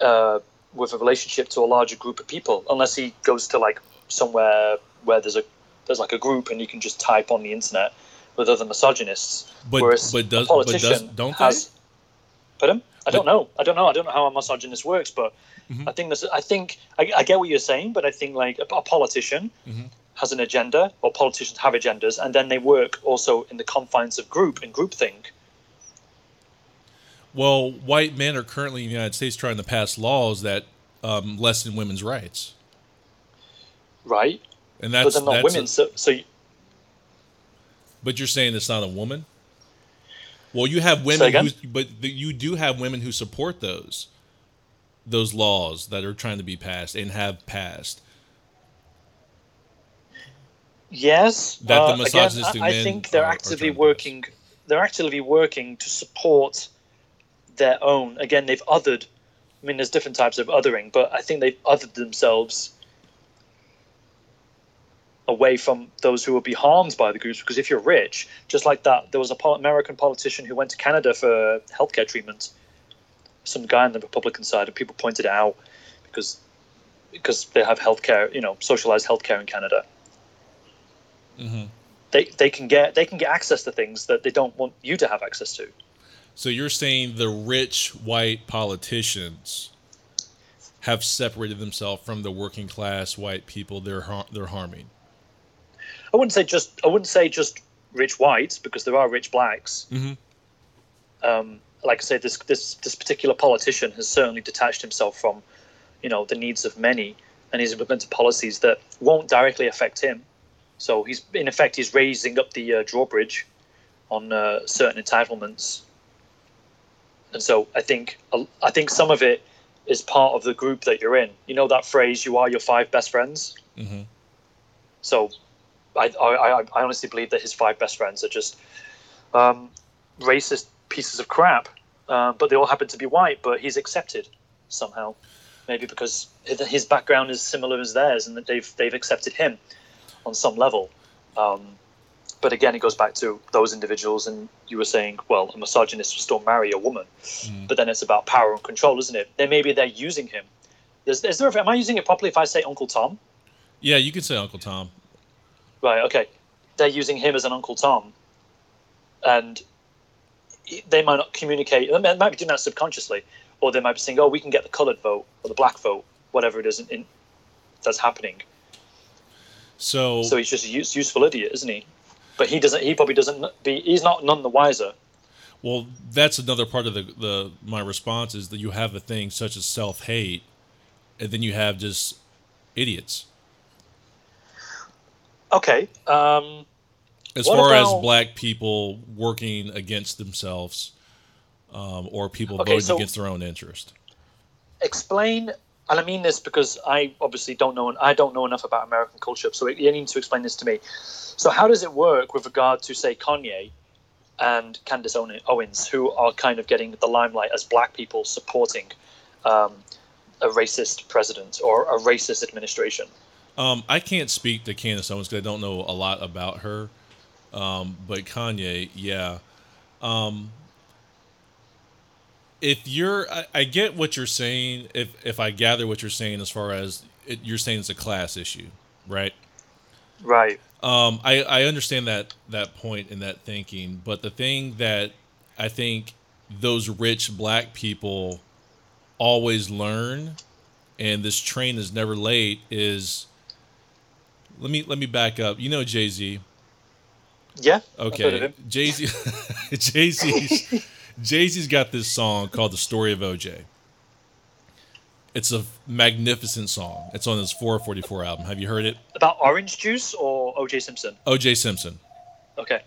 uh, with a relationship to a larger group of people, unless he goes to like somewhere where there's a there's like a group and you can just type on the internet with other misogynists. But- Whereas but does- a but does- don't they? has. Pardon? I don't know. I don't know. I don't know how a misogynist works, but Mhm. I think this. I think I, I get what you're saying, but I think like a, a politician Mhm. has an agenda, or politicians have agendas, and then they work also in the confines of group and groupthink. Well, white men are currently in the United States trying to pass laws that um, lessen women's rights, Right, and but that's they're not that's women. a- so, so you- but you're saying it's not a woman. Well, you have women, who, but the, you do have women who support those those laws that are trying to be passed and have passed. yes, That the uh, again, I, I think they're are- are actively to working. They're actively working to support their own. Again, they've othered. I mean, there's different types of othering, but I think they've othered themselves away from those who will be harmed by the groups. Because if you're rich, just like that, there was a American politician who went to Canada for healthcare treatment. Some guy on the Republican side, and people pointed it out because because they have healthcare, you know, socialized healthcare in Canada. hmm They, they can get they can get access to things that they don't want you to have access to. So you're saying the rich white politicians have separated themselves from the working class white people they're har- they're harming. I wouldn't say just I wouldn't say just rich whites because there are rich blacks. Mhm. Um, like I said, this this this particular politician has certainly detached himself from, you know, the needs of many, and he's implemented policies that won't directly affect him. So he's in effect he's raising up the uh, drawbridge on uh, certain entitlements, and so I think I think some of it is part of the group that you're in. You know that phrase, "You are your five best friends." hmm So I, I, I honestly believe that his five best friends are just um, racist pieces of crap, uh, but they all happen to be white, but he's accepted somehow. Maybe because his- background is similar as theirs and that they've, they've accepted him on some level. Um, but again, it goes back to those individuals, and you were saying, well, a misogynist will still marry a woman, Mhm. but then it's about power and control, isn't it? Then maybe they're using him. Is, is there? Am I using it properly if I say Uncle Tom? Yeah, you can say Uncle Tom. Right. Okay. They're using him as an Uncle Tom, and they might not communicate. They might be doing that subconsciously, or they might be saying, "Oh, we can get the coloured vote or the black vote, whatever it is in, in, that's happening." So, So he's just a use, useful idiot, isn't he? But he doesn't. He probably doesn't. Be, he's not none the wiser. well, that's another part of the, the my response is that you have a thing such as self hate, and then you have just idiots. Okay. Um, As far as black people working against themselves, um, or people Okay, voting so- against their own interest. explain. And I mean this because I obviously don't know. I don't know enough about American culture, so you need to explain this to me. So how does it work with regard to say Kanye and Candace Owens, who are kind of getting the limelight as black people supporting um, a racist president or a racist administration? Um, I can't speak to Candace Owens because I don't know a lot about her. Um, but Kanye, yeah. Um, if you're, I, I get what you're saying. If if I gather what you're saying, as far as it, you're saying, it's a class issue, right? Right. Um, I, I understand that that point and that thinking, but the thing that I think those rich black people always learn, and this train is never late, is let me let me back up. You know Jay Z, Yeah. I've heard of okay? Jay Z, Jay Z, Jay Z's got this song called "The Story of OJ," It's a magnificent song. It's on his 444 album. Have you heard it? About orange juice or O.J. Simpson? O.J. Simpson. Okay.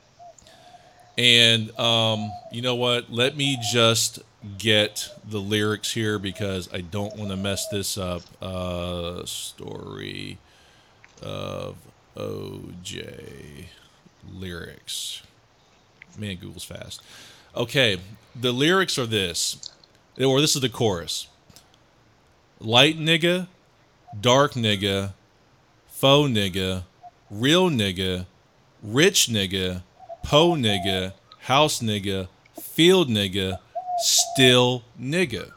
And um, you know what? Let me just get the lyrics here because I don't want to mess this up. Uh, story of OJ lyrics. Man, Google's fast. Okay, the lyrics are this, or this is the chorus. Light nigga, dark nigga, faux nigga, real nigga, rich nigga, po nigga, house nigga, field nigga, still nigga.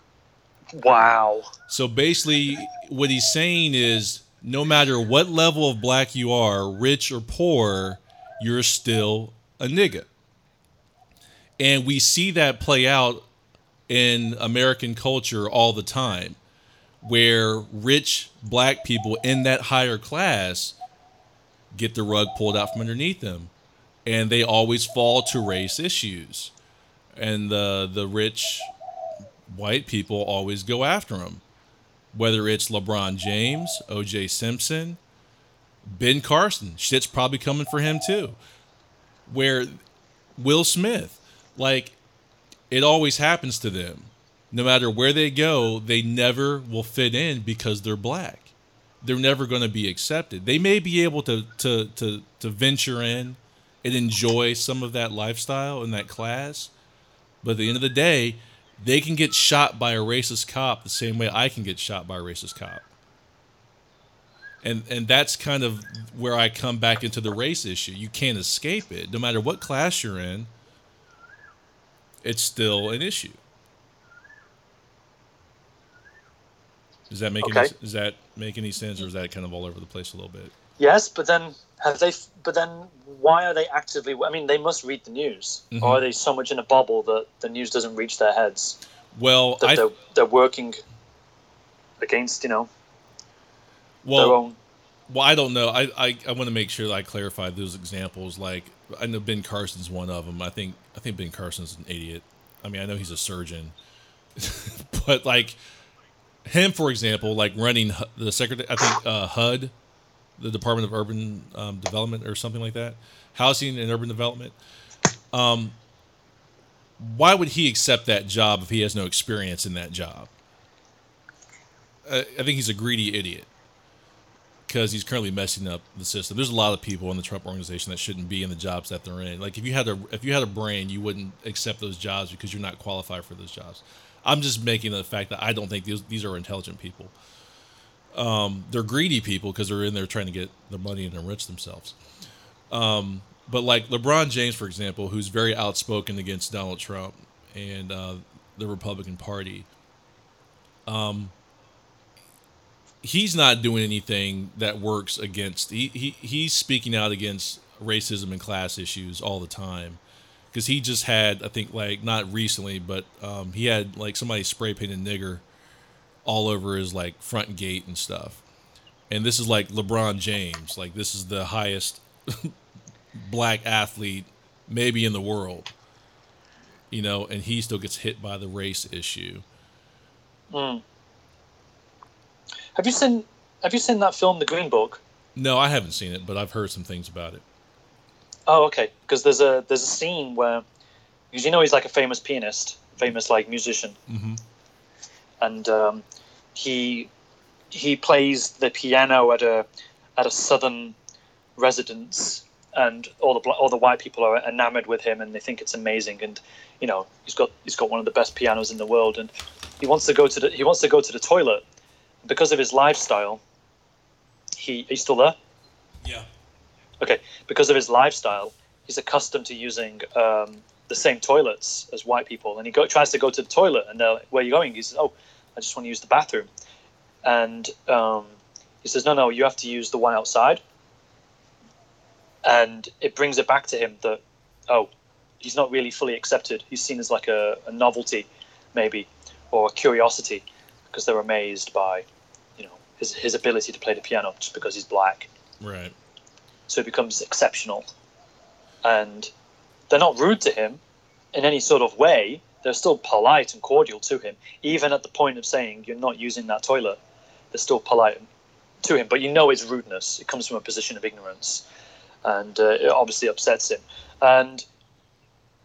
Wow. So basically, what he's saying is no matter what level of black you are, rich or poor, you're still a nigga. And we see that play out in American culture all the time, where rich black people in that higher class get the rug pulled out from underneath them. And they always fall to race issues. And the, the rich white people always go after them whether it's LeBron James, OJ Simpson, Ben Carson. Shit's probably coming for him too. Where Will Smith, like, it always happens to them. No matter where they go, they never will fit in because they're black. They're never going to be accepted. They may be able to, to, to, to venture in and enjoy some of that lifestyle and that class. But at the end of the day, they can get shot by a racist cop the same way I can get shot by a racist cop. And and that's kind of where I come back into the race issue. You can't escape it. No matter what class you're in, it's still an issue. Does that make Okay. any does that make any sense or is that kind of all over the place a little bit? Yes, but then have they? But then why are they actively? I mean, they must read the news, Mhm. or are they so much in a bubble that the news doesn't reach their heads? Well, That I they're they're working against you know their well own. Well, I don't know. I, I, I want to make sure that I clarify those examples. Like I know Ben Carson's one of them. I think I think Ben Carson's an idiot. I mean, I know he's a surgeon, but like him, for example, like running the secretary, I think uh, HUD, the Department of Urban um, Development or something like that, Housing and Urban Development. Um, why would he accept that job if he has no experience in that job? I, I think he's a greedy idiot because he's currently messing up the system. There's a lot of people in the Trump organization that shouldn't be in the jobs that they're in. Like if you had a if you had a brain, you wouldn't accept those jobs because you're not qualified for those jobs. I'm just making the fact that I don't think these these are intelligent people. Um, they're greedy people because they're in there trying to get the money and enrich themselves. Um, but like LeBron James, for example, who's very outspoken against Donald Trump and uh, the Republican Party. Um, he's not doing anything that works against he, he he's speaking out against racism and class issues all the time because he just had i think like not recently but um, he had like somebody spray painted nigger all over his like front gate and stuff and this is like lebron james like this is the highest black athlete maybe in the world you know and he still gets hit by the race issue Mm. Have you seen Have you seen that film, The Green Book? no i haven't seen it but i've heard some things about it Oh, okay. Because there's a there's a scene where, because you know he's like a famous pianist, famous like musician, mm-hmm. And um, he he plays the piano at a at a southern residence, and all the all the white people are enamored with him, and they think it's amazing, and you know he's got he's got one of the best pianos in the world, and he wants to go to the he wants to go to the toilet because of his lifestyle. He he's still there. yeah Okay, because of his lifestyle, he's accustomed to using um, the same toilets as white people, and he go, tries to go to the toilet, and they're like, "Where are you going?" He says, "Oh, I just want to use the bathroom," and um, he says, "No, no, you have to use the one outside." And it brings it back to him that, oh, he's not really fully accepted. He's seen as like a, a novelty, maybe, or a curiosity, because they're amazed by, you know, his his ability to play the piano just because he's black right so it becomes exceptional. And they're not rude to him in any sort of way. they're still polite and cordial to him, even at the point of saying you're not using that toilet. They're still polite to him, but you know it's rudeness. It comes from a position of ignorance, and uh, it obviously upsets him. And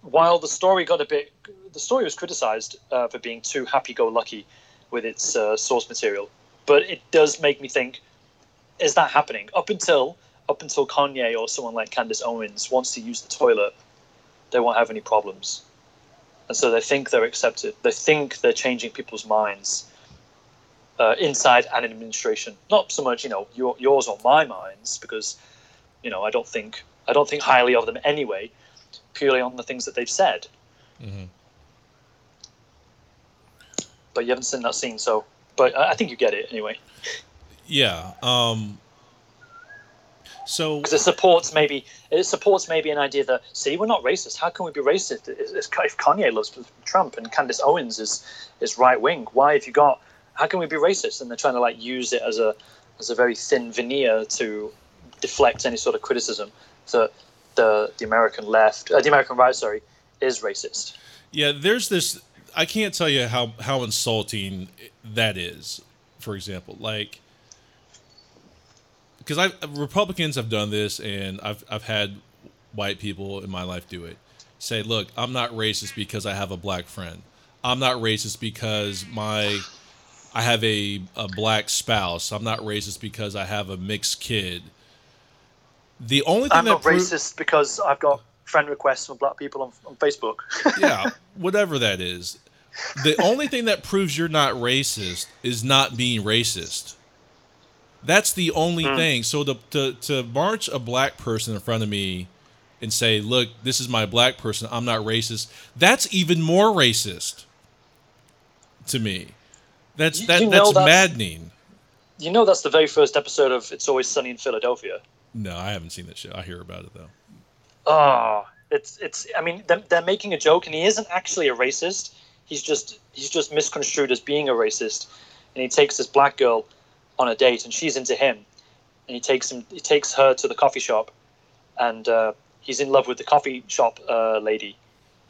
while the story got a bit, the story was criticized uh, for being too happy-go-lucky with its uh, source material, but it does make me think: Is that happening? Up until up until Kanye or someone like Candace Owens wants to use the toilet, they won't have any problems. And so they think they're accepted. They think they're changing people's minds uh, inside an administration. Not so much, you know, your, yours or my minds, because, you know, I don't think I don't think highly of them anyway, purely on the things that they've said. Mm-hmm. But you haven't seen that scene, so. But I I think you get it anyway. Yeah. Um, so because it supports maybe it supports maybe an idea that see we're not racist. How can we be racist if Kanye loves Trump and Candace Owens is is right wing? Why have you got? How can we be racist? And they're trying to like use it as a as a very thin veneer to deflect any sort of criticism that the the American left, uh, the American right, sorry, is racist. Yeah, there's this. I can't tell you how how insulting that is. For example, like because I Republicans have done this, and I've I've had white people in my life do it. Say, look, I'm not racist because I have a black friend. I'm not racist because my I have a, a black spouse. I'm not racist because I have a mixed kid. The only thing I'm not pro- racist because I've got friend requests from black people on, on Facebook. yeah, whatever that is. The only thing that proves you're not racist is not being racist. That's the only hmm. thing. So to, to to march a black person in front of me and say, "Look, this is my black person. I'm not racist." That's even more racist to me. That's You- that you that's that's- maddening. you know that's the very first episode of It's Always Sunny in Philadelphia. No, I haven't seen that show. I hear about it though. Oh, it's it's. I mean, they're, they're making a joke, and he isn't actually a racist. He's just he's just misconstrued as being a racist, and he takes this black girl on a date, and she's into him, and he takes him he takes her to the coffee shop, and uh, he's in love with the coffee shop uh, lady.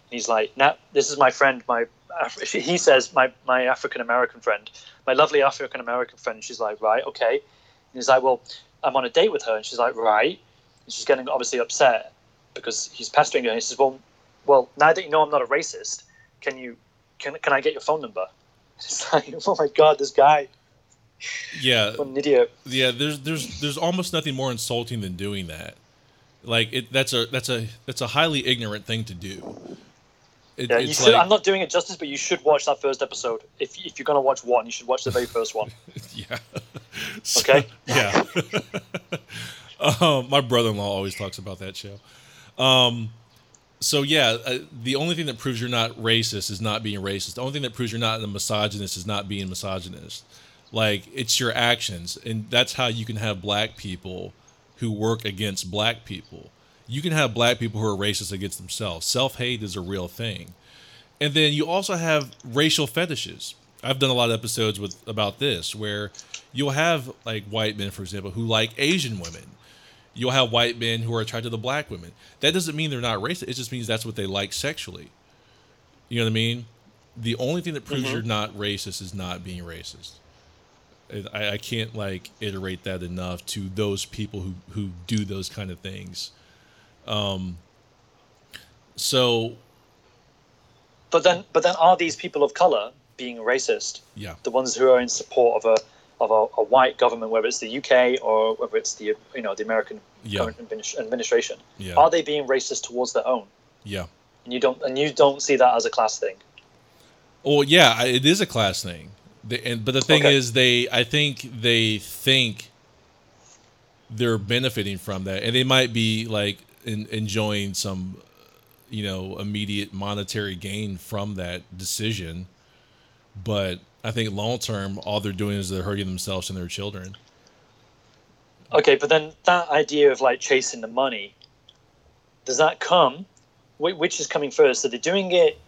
And he's like, "Now this is my friend, my." Af- He says, "My my African American friend, my lovely African American friend." She's like, "Right, okay." And he's like, "Well, I'm on a date with her," and she's like, "Right." And she's getting obviously upset because he's pestering her. And he says, "Well, well, now that you know I'm not a racist, can you can can I get your phone number?" It's like, oh my god, this guy, Yeah, what an idiot. yeah. There's there's there's almost nothing more insulting than doing that. Like it, that's a that's a that's a highly ignorant thing to do. It, Yeah, you should. like- I'm not doing it justice, but you should watch that first episode. If if you're gonna watch one, you should watch the very first one. Yeah. So- Okay. yeah. um, my brother-in-law always talks about that show. Um, so yeah, uh, the only thing that proves you're not racist is not being racist. The only thing that proves you're not a misogynist is not being misogynist. Like it's your actions, and that's how you can have black people who work against black people. You can have black people who are racist against themselves. Self-hate is a real thing. And then you also have racial fetishes. I've done a lot of episodes with about this where you'll have like white men, for example, who like Asian women. You'll have white men who are attracted to black women. That doesn't mean they're not racist. It just means that's what they like sexually. You know what I mean? The only thing that proves you're mm-hmm. not racist is not being racist. I, I can't like iterate that enough to those people who who do those kind of things. Um. So But then, but then, are these people of color being racist? yeah, The ones who are in support of a of a, a white government, whether it's the UK or whether it's the you know the American Yeah. current adminis- administration, Yeah. are they being racist towards their own? yeah. And you don't and you don't see that as a class thing. Well, yeah, it is a class thing. The, and but the thing Okay. is, they I think they think they're benefiting from that, and they might be like in, enjoying some, you know, immediate monetary gain from that decision. But I think long term, all they're doing is they're hurting themselves and their children. Okay, but then that idea of like chasing the money, does that come? Which is coming first? Are they doing it?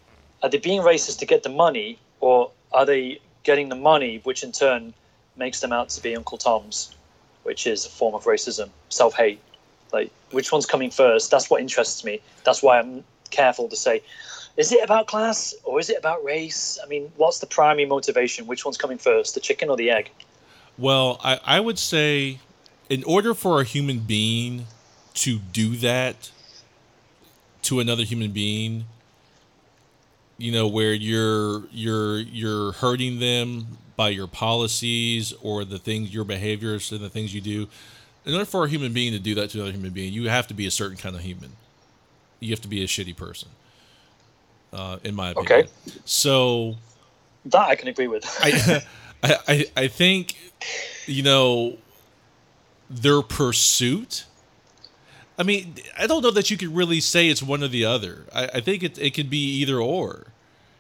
Are they being racist to get the money, or are they getting the money, which in turn makes them out to be Uncle Toms, which is a form of racism, self-hate? Like, which one's coming first? That's what interests me. That's why I'm careful to say, is it about class or is it about race? I mean, what's the primary motivation? Which one's coming first, the chicken or the egg? Well, I, I would say, in order for a human being to do that to another human being, you know, where you're you're you're hurting them by your policies or the things your behaviors and the things you do. In order for a human being to do that to another human being, you have to be a certain kind of human. You have to be a shitty person. Uh, in my opinion. Okay. So That I can agree with. I, I, I, I think, you know, their pursuit. I mean, I don't know that you could really say it's one or the other. I, I think it, it could be either or.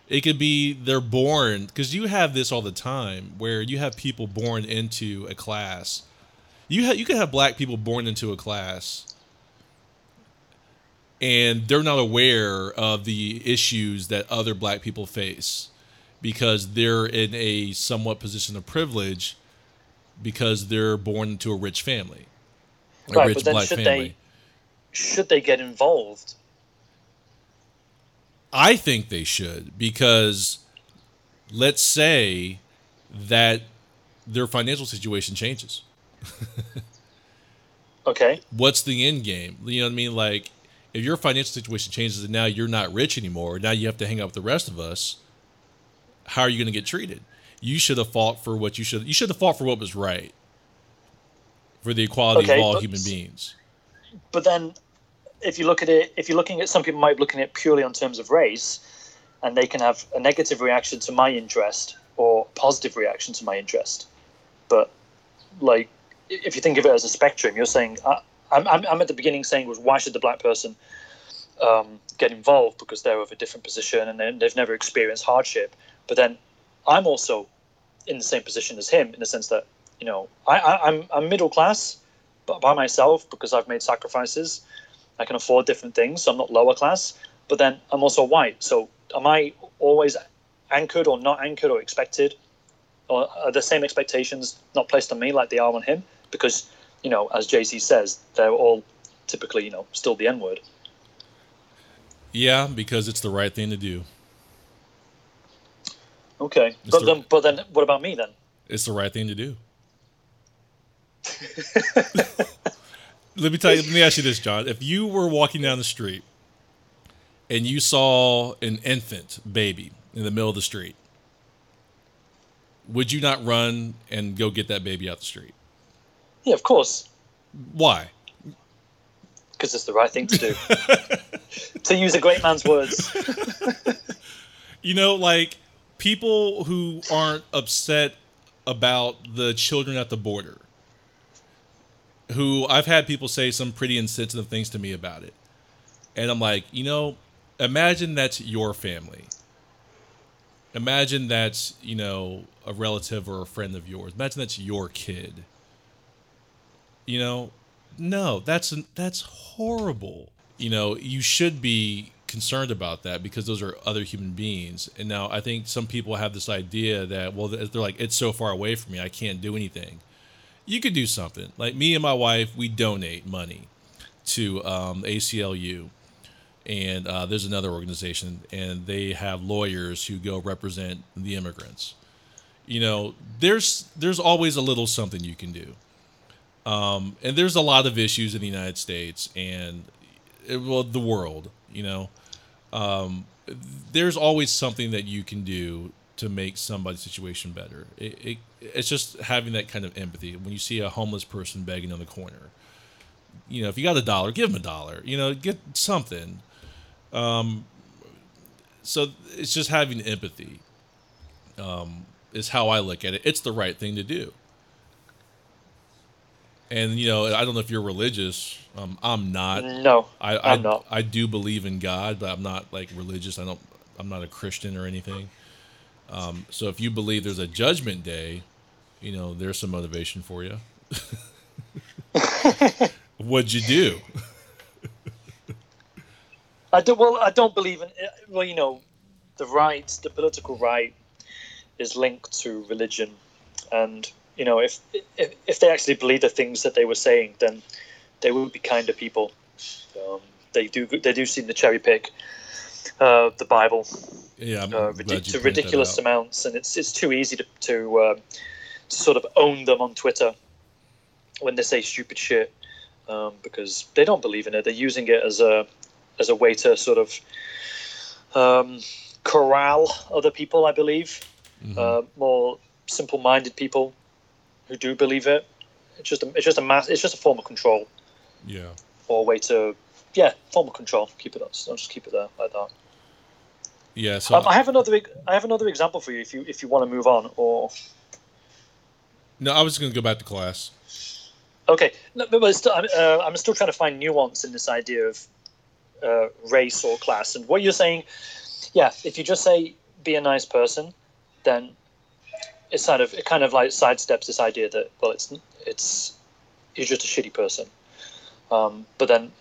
It could be they're born, because you have this all the time where you have people born into a class. You, ha- you could have black people born into a class and they're not aware of the issues that other black people face because they're in a somewhat position of privilege because they're born into a rich family, a Right, rich but then black should family. they should they get involved? I think they should because let's say that their financial situation changes. Okay. What's the end game? You know what I mean? Like, if your financial situation changes and now you're not rich anymore, now you have to hang out with the rest of us. How are you going to get treated? You should have fought for what you should. You should have fought for what was right, for the equality Okay, of all human beings. But then, if you look at it, if you're looking at some people might be looking at it purely on terms of race, and they can have a negative reaction to my interest or positive reaction to my interest. But like, if you think of it as a spectrum, you're saying I, I'm, I'm I'm at the beginning saying was why should the black person um, get involved because they're of a different position and they- they've never experienced hardship. But then I'm also in the same position as him in the sense that you know I, I I'm I'm middle class, by myself because I've made sacrifices. I can afford different things, so I'm not lower class. But then I'm also white, so am I always anchored or not anchored or expected, or are the same expectations not placed on me like they are on him? Because you know, as Jay Z says, they're all typically you know still the N word. Yeah, because it's the right thing to do. Okay, It's but the- then but then what about me then? It's the right thing to do. let me tell you. Let me ask you this, John. If you were walking down the street and you saw an infant baby in the middle of the street, would you not run and go get that baby out the street? Yeah, of course, Why? because it's the right thing to do. to use a great man's words. You know, like people who aren't upset about the children at the border, who I've had people say some pretty insensitive things to me about it. And I'm like, you know, imagine that's your family. Imagine that's, you know, a relative or a friend of yours. Imagine that's your kid. You know, no, that's that's horrible. You know, you should be concerned about that because those are other human beings. And now I think some people have this idea that well, they're like it's so far away from me, I can't do anything. You could do something. Like me and my wife, we donate money to um, ACLU, and uh, there's another organization, and they have lawyers who go represent the immigrants. You know, there's there's always a little something you can do. Um, and there's a lot of issues in the United States and eh, well the world. You know, um, there's always something that you can do to make somebody's situation better. It, it, it's just having that kind of empathy when you see a homeless person begging on the corner. You know, if you got a dollar, give them a dollar. You know, get something. Um, so it's just having empathy. Um, is how I look at it. It's the right thing to do. And you know, I don't know if you're religious. Um, I'm not. No, I I, I'm not. I do believe in God, but I'm not like religious. I don't. I'm not a Christian or anything. Um, so if you believe there's a judgment day, you know, there's some motivation for you. What'd you do? I don't. Well, I don't believe in. Well, you know, the right, the political right, is linked to religion, and you know, if if, if they actually believe the things that they were saying, then they would be kinder people. Um, they do. They do seem to cherry pick uh, the Bible Yeah, uh, ridic- to ridiculous amounts, and it's it's too easy to to, uh, to sort of own them on Twitter when they say stupid shit um, because they don't believe in it. They're using it as a as a way to sort of um, corral other people, I believe, Mhm. uh, more simple-minded people who do believe it. It's just a, it's just a mass, it's just a form of control yeah. or a way to yeah form of control. Keep it. I'll just keep it there like that. Yeah. So Um, I have another. I have another example for you if you if you want to move on. Or no, I was going to go back to class. okay, no, but still, I'm, uh, I'm still trying to find nuance in this idea of uh, race or class. And what you're saying, yeah, if you just say be a nice person, then it's kind of it kind of like sidesteps this idea that well, it's it's you're just a shitty person. Um, but then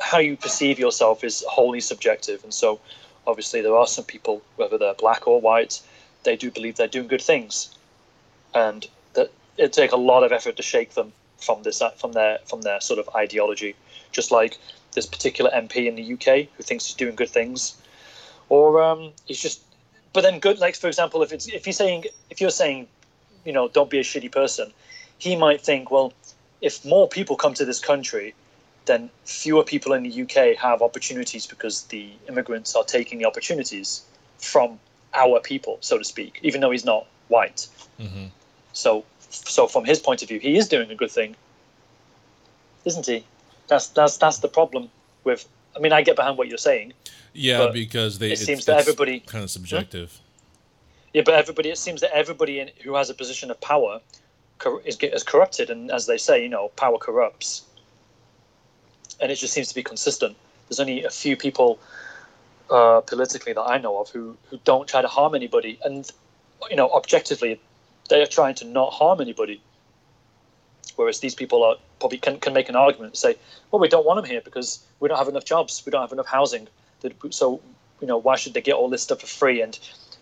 how you perceive yourself is wholly subjective, and so obviously there are some people, whether they're black or white, they do believe they're doing good things, and that it take a lot of effort to shake them from this from their from their sort of ideology. Just like this particular MP in the UK who thinks he's doing good things, or um, he's just. But then good, like for example, if it's if you're saying if you're saying, you know, don't be a shitty person, he might think, well, if more people come to this country, then fewer people in the UK have opportunities because the immigrants are taking the opportunities from our people, so to speak, even though he's not white. hmm So, so from his point of view, he is doing a good thing, isn't he? That's that's that's the problem with. I mean, I get behind what you're saying. Yeah, because they it seems that everybody- kind of subjective. Yeah, but everybody. It seems that everybody in, who has a position of power cor- is is corrupted, and as they say, you know, power corrupts. And it just seems to be consistent. There's only a few people uh, politically that I know of who who don't try to harm anybody, and you know, objectively, they are trying to not harm anybody. Whereas these people are probably can, can make an argument and say, well, we don't want them here because we don't have enough jobs, we don't have enough housing. So, you know, why should they get all this stuff for free? And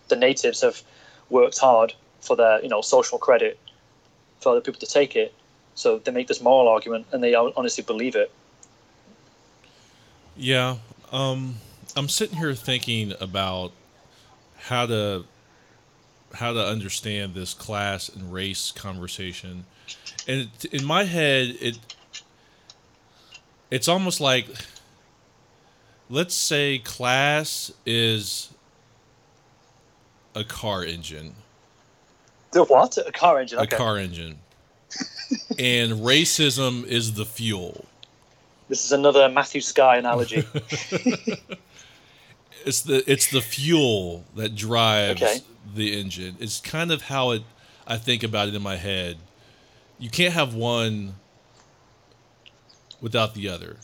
the natives have worked hard for their, you know, social credit for other people to take it. So they make this moral argument and they honestly believe it. Yeah. Um, I'm sitting here thinking about how to how to understand this class and race conversation, and it, in my head, it it's almost like let's say class is a car engine, The what? A car engine. a car engine, and racism is the fuel. This is another Matthew Sky analogy. it's the it's the fuel that drives Okay. the engine. It's kind of how it I think about it in my head. You can't have one without the other.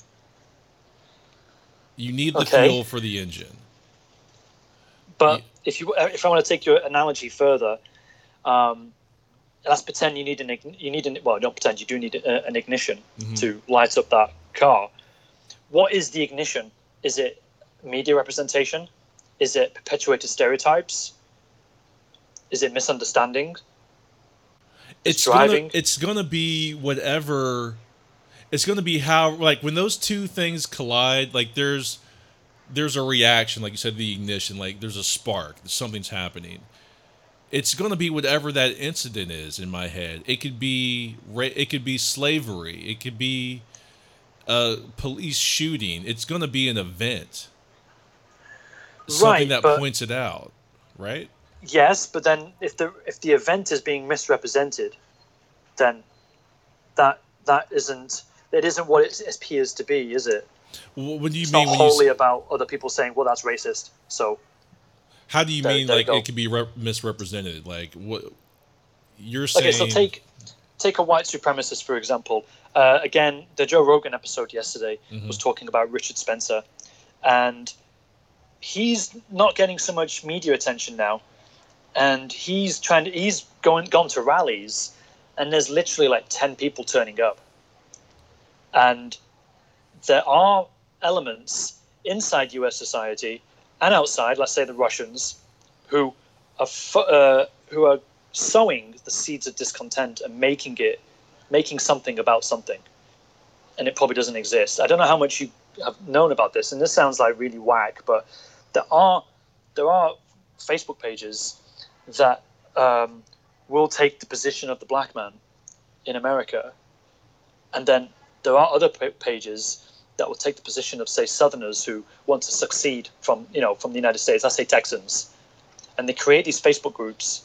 You need the Okay. fuel for the engine. But Yeah. if you if I want to take your analogy further, um, let's pretend you need an you need an well don't pretend you do need a, an ignition Mhm. to light up that car. What is the ignition? Is it media representation? Is it perpetuated stereotypes? Is it misunderstanding? It's driving. gonna it's gonna be whatever it's gonna be how like when those two things collide, like there's there's a reaction, like you said, the ignition, like there's a spark, something's happening. It's gonna be whatever that incident is in my head. It could be it could be slavery, it could be a police shooting. It's gonna be an event, something Right, that but- points it out, right? Yes, but then if the if the event is being misrepresented, then that that isn't it isn't what it appears to be, is it? Wh- What do you It's mean not you? wholly s- about other people saying, "Well, that's racist." So How do you There- mean there like it could be rep- misrepresented? Like what you're saying? Okay, so take take a white supremacist for example. Uh, again, the Joe Rogan episode yesterday Mhm. was talking about Richard Spencer, and he's not getting so much media attention now, and he's trying to he's going gone to rallies, and there's literally like ten people turning up, and there are elements inside U.S. society and outside, let's say the Russians, who are uh, who are sowing the seeds of discontent and making it making something about something. And it probably doesn't exist. I don't know how much you have known about this, and this sounds like really whack, but there are there are Facebook pages that um, will take the position of the black man in America, and then there are other pages that will take the position of say Southerners who want to succeed from you know from the United States. I say Texans, and they create these Facebook groups,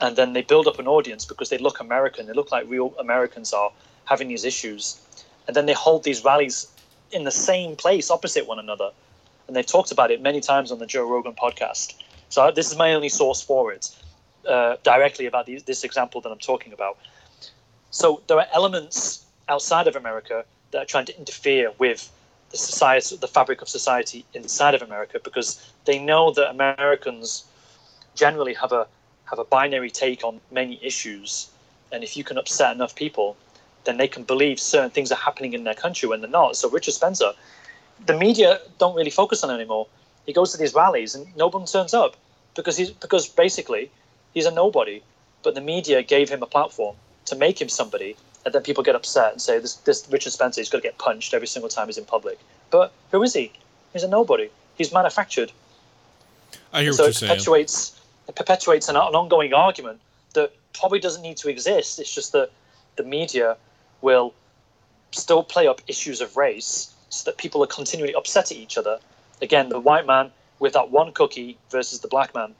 and then they build up an audience because they look American. They look like real Americans are having these issues, and then they hold these rallies in the same place opposite one another, and they've talked about it many times on the Joe Rogan podcast. So this is my only source for it, uh, directly about the, this example that I'm talking about. So there are elements outside of America that are trying to interfere with the society, the fabric of society inside of America, because they know that Americans generally have a have a binary take on many issues, and if you can upset enough people, then they can believe certain things are happening in their country when they're not. So Richard Spencer, the media don't really focus on him anymore. He goes to these rallies and no one turns up because he's because basically he's a nobody, but the media gave him a platform to make him somebody and then people get upset and say this this Richard Spencer is going to get punched every single time he's in public. But who is he? He's a nobody. He's manufactured. I hear so what it you're perpetuates, saying. It perpetuates an, an ongoing argument that probably doesn't need to exist. It's just that the media will still play up issues of race so that people are continually upset at each other. Again, the white man with that one cookie versus the black man.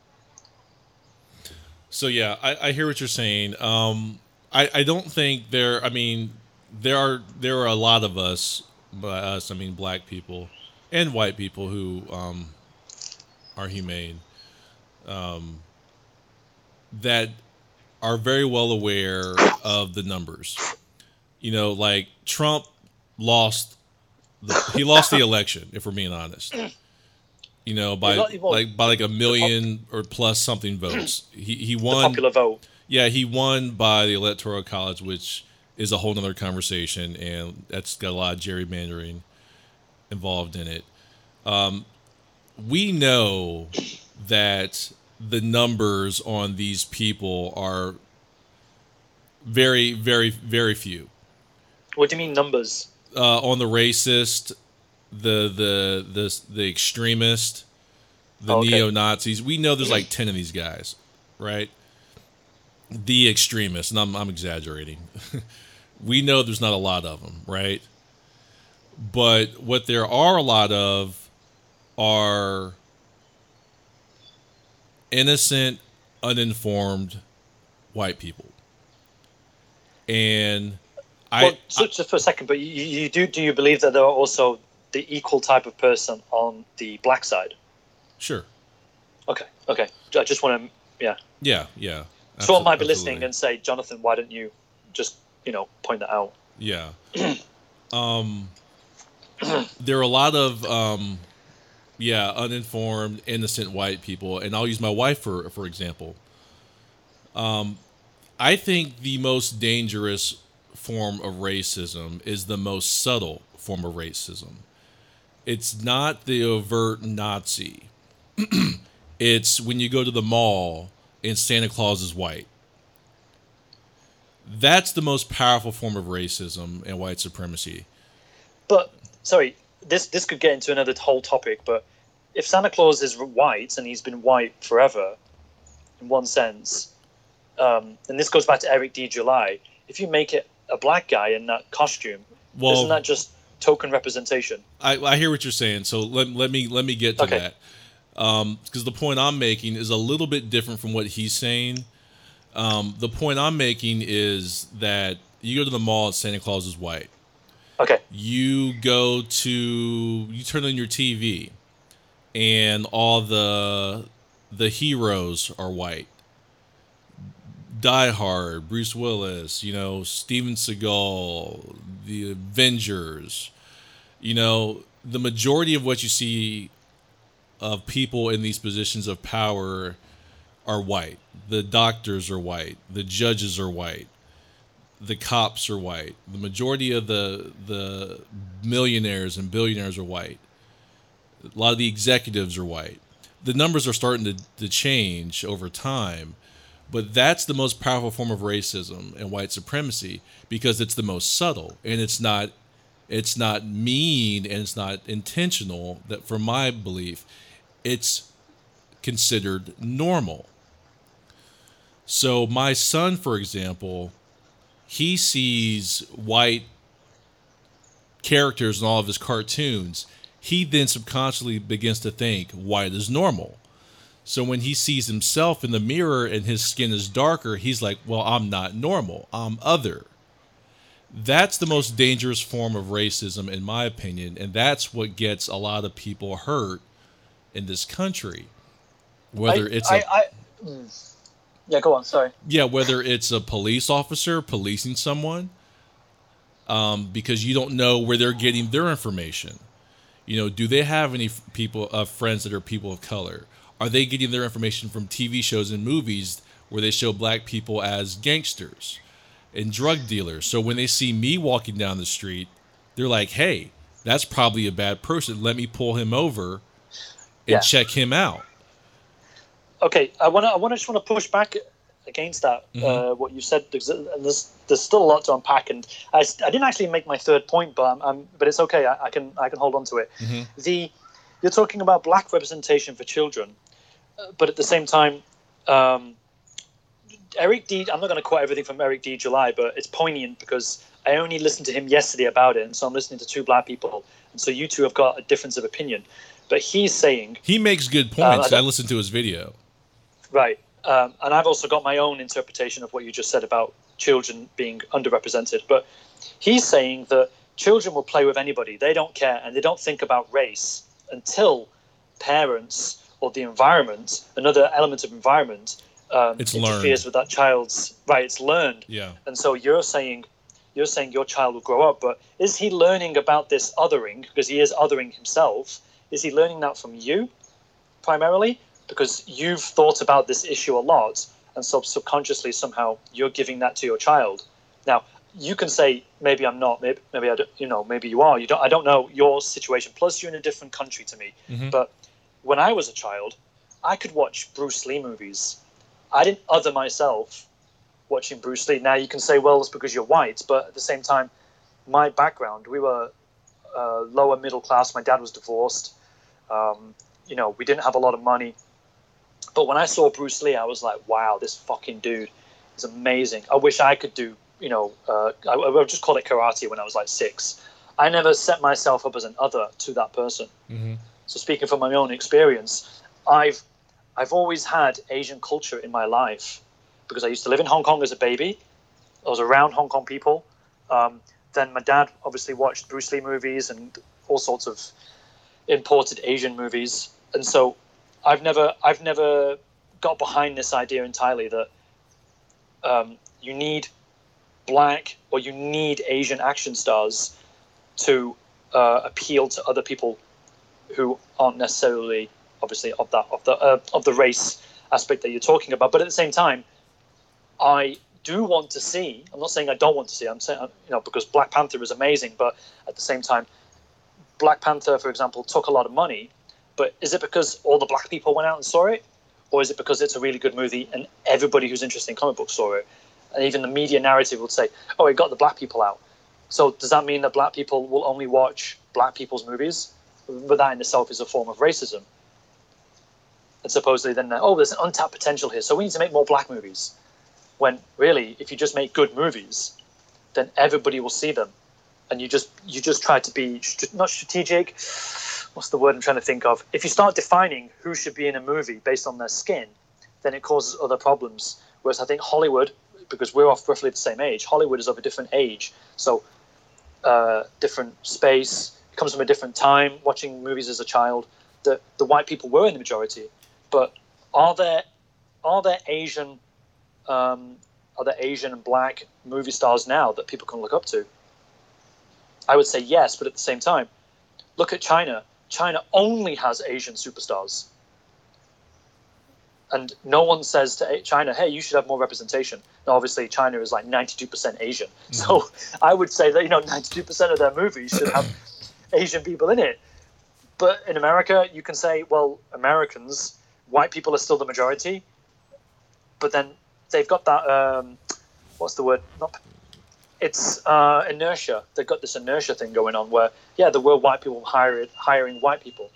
So yeah, I, I hear what you're saying. Um, I, I don't think there. I mean, there are there are a lot of us, by us I mean black people and white people who um, are humane, um, that are very well aware of the numbers. You know, like Trump lost the, he lost the election. If we're being honest, you know, by like by like a million or plus something votes. He he won popular vote yeah, he won by the Electoral College, which is a whole nother conversation, and that's got a lot of gerrymandering involved in it. Um, we know that the numbers on these people are very, very, very few. What do you mean numbers? Uh, on the racist, the the the the extremist, the Oh, okay. neo Nazis. We know there's like ten of these guys, right? The extremists, and I'm I'm exaggerating. we know there's not a lot of them, right? But what there are a lot of are innocent, uninformed white people. And I, well, so, just for a second, but you, you do do you believe that there are also the equal type of person on the black side? sure. Okay, okay. I just want to, yeah. Yeah, yeah. Someone might be listening and say, Jonathan, why don't you just, you know, point that out? Yeah. um, there are a lot of um, yeah, uninformed, innocent white people, and I'll use my wife for for example. Um, I think the most dangerous form of racism is the most subtle form of racism. It's not the overt Nazi. it's when you go to the mall and Santa Claus is white. That's the most powerful form of racism and white supremacy. But sorry, this this could get into another whole topic. But if Santa Claus is white and he's been white forever, in one sense, um, and this goes back to Eric D. July. If you make it a black guy in that costume, Well, isn't that just token representation? I, I hear what you're saying. So let, let me let me get to Okay. that. Because the point I'm making is a little bit different from what he's saying. Um, the point I'm making is that you go to the mall and Santa Claus is white. Okay, You go to you turn on your TV, and all the the heroes are white. Die Hard, Bruce Willis, you know, Steven Seagal, the Avengers, you know, the majority of what you see of people in these positions of power are white. The doctors are white. The judges are white. The cops are white. The majority of the the millionaires and billionaires are white. A lot of the executives are white. The numbers are starting to, to change over time, but that's the most powerful form of racism and white supremacy because it's the most subtle and it's not It's not mean and it's not intentional. That, for my belief, it's considered normal. So, my son, for example, he sees white characters in all of his cartoons. He then subconsciously begins to think white is normal. So when he sees himself in the mirror and his skin is darker, he's like, well, I'm not normal. I'm other. That's the most dangerous form of racism, in my opinion. And that's what gets a lot of people hurt in this country. Whether I- it's I, a I, mm. yeah, go on. Sorry. yeah, whether it's a police officer policing someone, um, because you don't know where they're getting their information. You know, do they have any people, uh, friends that are people of color? Are they getting their information from TV shows and movies where they show black people as gangsters and drug dealers? So when they see me walking down the street, they're like, "Hey, that's probably a bad person. Let me pull him over and Yeah. check him out." okay, I want to. I want to just want to push back against that. Mm-hmm. Uh, what you said, and there's there's still a lot to unpack, and I didn't actually make my third point, but I'm, I'm but it's okay. I, I can I can hold on to it. Mm-hmm. The you're talking about black representation for children, uh, but at the same time, um, Eric D. I'm not going to quote everything from Eric D. July, but it's poignant because I only listened to him yesterday about it, and so I'm listening to two black people, and so you two have got a difference of opinion. But he's saying He makes good Uh, I points. I listened to his video. Right. Um, and I've also got my own interpretation of what you just said about children being underrepresented. But he's saying that children will play with anybody. They don't care and they don't think about race until parents or the environment, another element of environment, um, It's interferes learned. with that child's right. It's learned. Yeah. And so you're saying you're saying your child will grow up, but is he learning about this othering because he is othering himself? Is he learning that from you primarily because you've thought about this issue a lot, and so subconsciously somehow you're giving that to your child? Now you can say maybe I'm not, maybe maybe I don't, you know maybe you are. You don't. I don't know your situation. Plus you're in a different country to me. Mhm. But when I was a child, I could watch Bruce Lee movies. I didn't other myself watching Bruce Lee. Now you can say, well, it's because you're white, but at the same time, my background, we were uh, lower middle class. My dad was divorced. Um, you know, we didn't have a lot of money. But when I saw Bruce Lee, I was like, wow, this fucking dude is amazing. I wish I could do, you know, uh, I, I would just call it karate when I was like six. I never set myself up as an other to that person. Mhm. So speaking from my own experience, I've I've always had Asian culture in my life because I used to live in Hong Kong as a baby. I was around Hong Kong people. Um, then my dad obviously watched Bruce Lee movies and all sorts of imported Asian movies, and so I've never I've never got behind this idea entirely that um, you need black or you need Asian action stars to uh, appeal to other people who aren't necessarily obviously of that of the uh, of the race aspect that you're talking about. But at the same time, I do want to see. I'm not saying I don't want to see. I'm saying you know because Black Panther is amazing, but at the same time, Black Panther, for example, took a lot of money. But is it because all the black people went out and saw it, or is it because it's a really good movie and everybody who's interested in comic books saw it? And even the media narrative would say, "Oh, it got the black people out." So does that mean that black people will only watch black people's movies? But that in itself is a form of racism. And supposedly then, oh, there's an untapped potential here, so we need to make more black movies. When really, if you just make good movies, then everybody will see them, and you just you just try to be st- not strategic. What's the word I'm trying to think of? If you start defining who should be in a movie based on their skin, then it causes other problems. Whereas I think Hollywood, because we're off roughly the same age, Hollywood is of a different age, so uh, different space. It comes from a different time. Watching movies as a child, the the white people were in the majority, but are there are there Asian um, are there Asian and black movie stars now that people can look up to? I would say yes, but at the same time, look at China. China only has Asian superstars. And no one says to China, hey, you should have more representation. Now, obviously, China is like 92% Asian. So I would say that, you know, 92% of their movies should have Asian people in it. But in America, you can say, well, Americans, white people are still the majority. But then they've got that, um, what's the word? Not it's uh, inertia. They've got this inertia thing going on where, yeah, there were white people hired, hiring white people,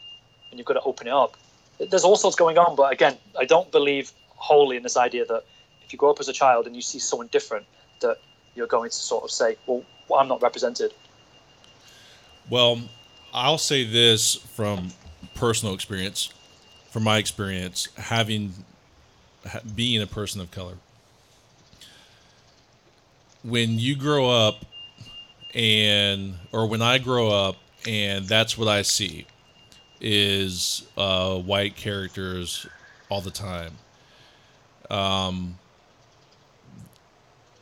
and you've got to open it up. There's all sorts going on, but again, I don't believe wholly in this idea that if you grow up as a child and you see someone different, that you're going to sort of say, well, I'm not represented. Well, I'll say this from personal experience, from my experience, having being a person of color. When you grow up, and or when I grow up, and that's what I see, is uh, white characters all the time. Um,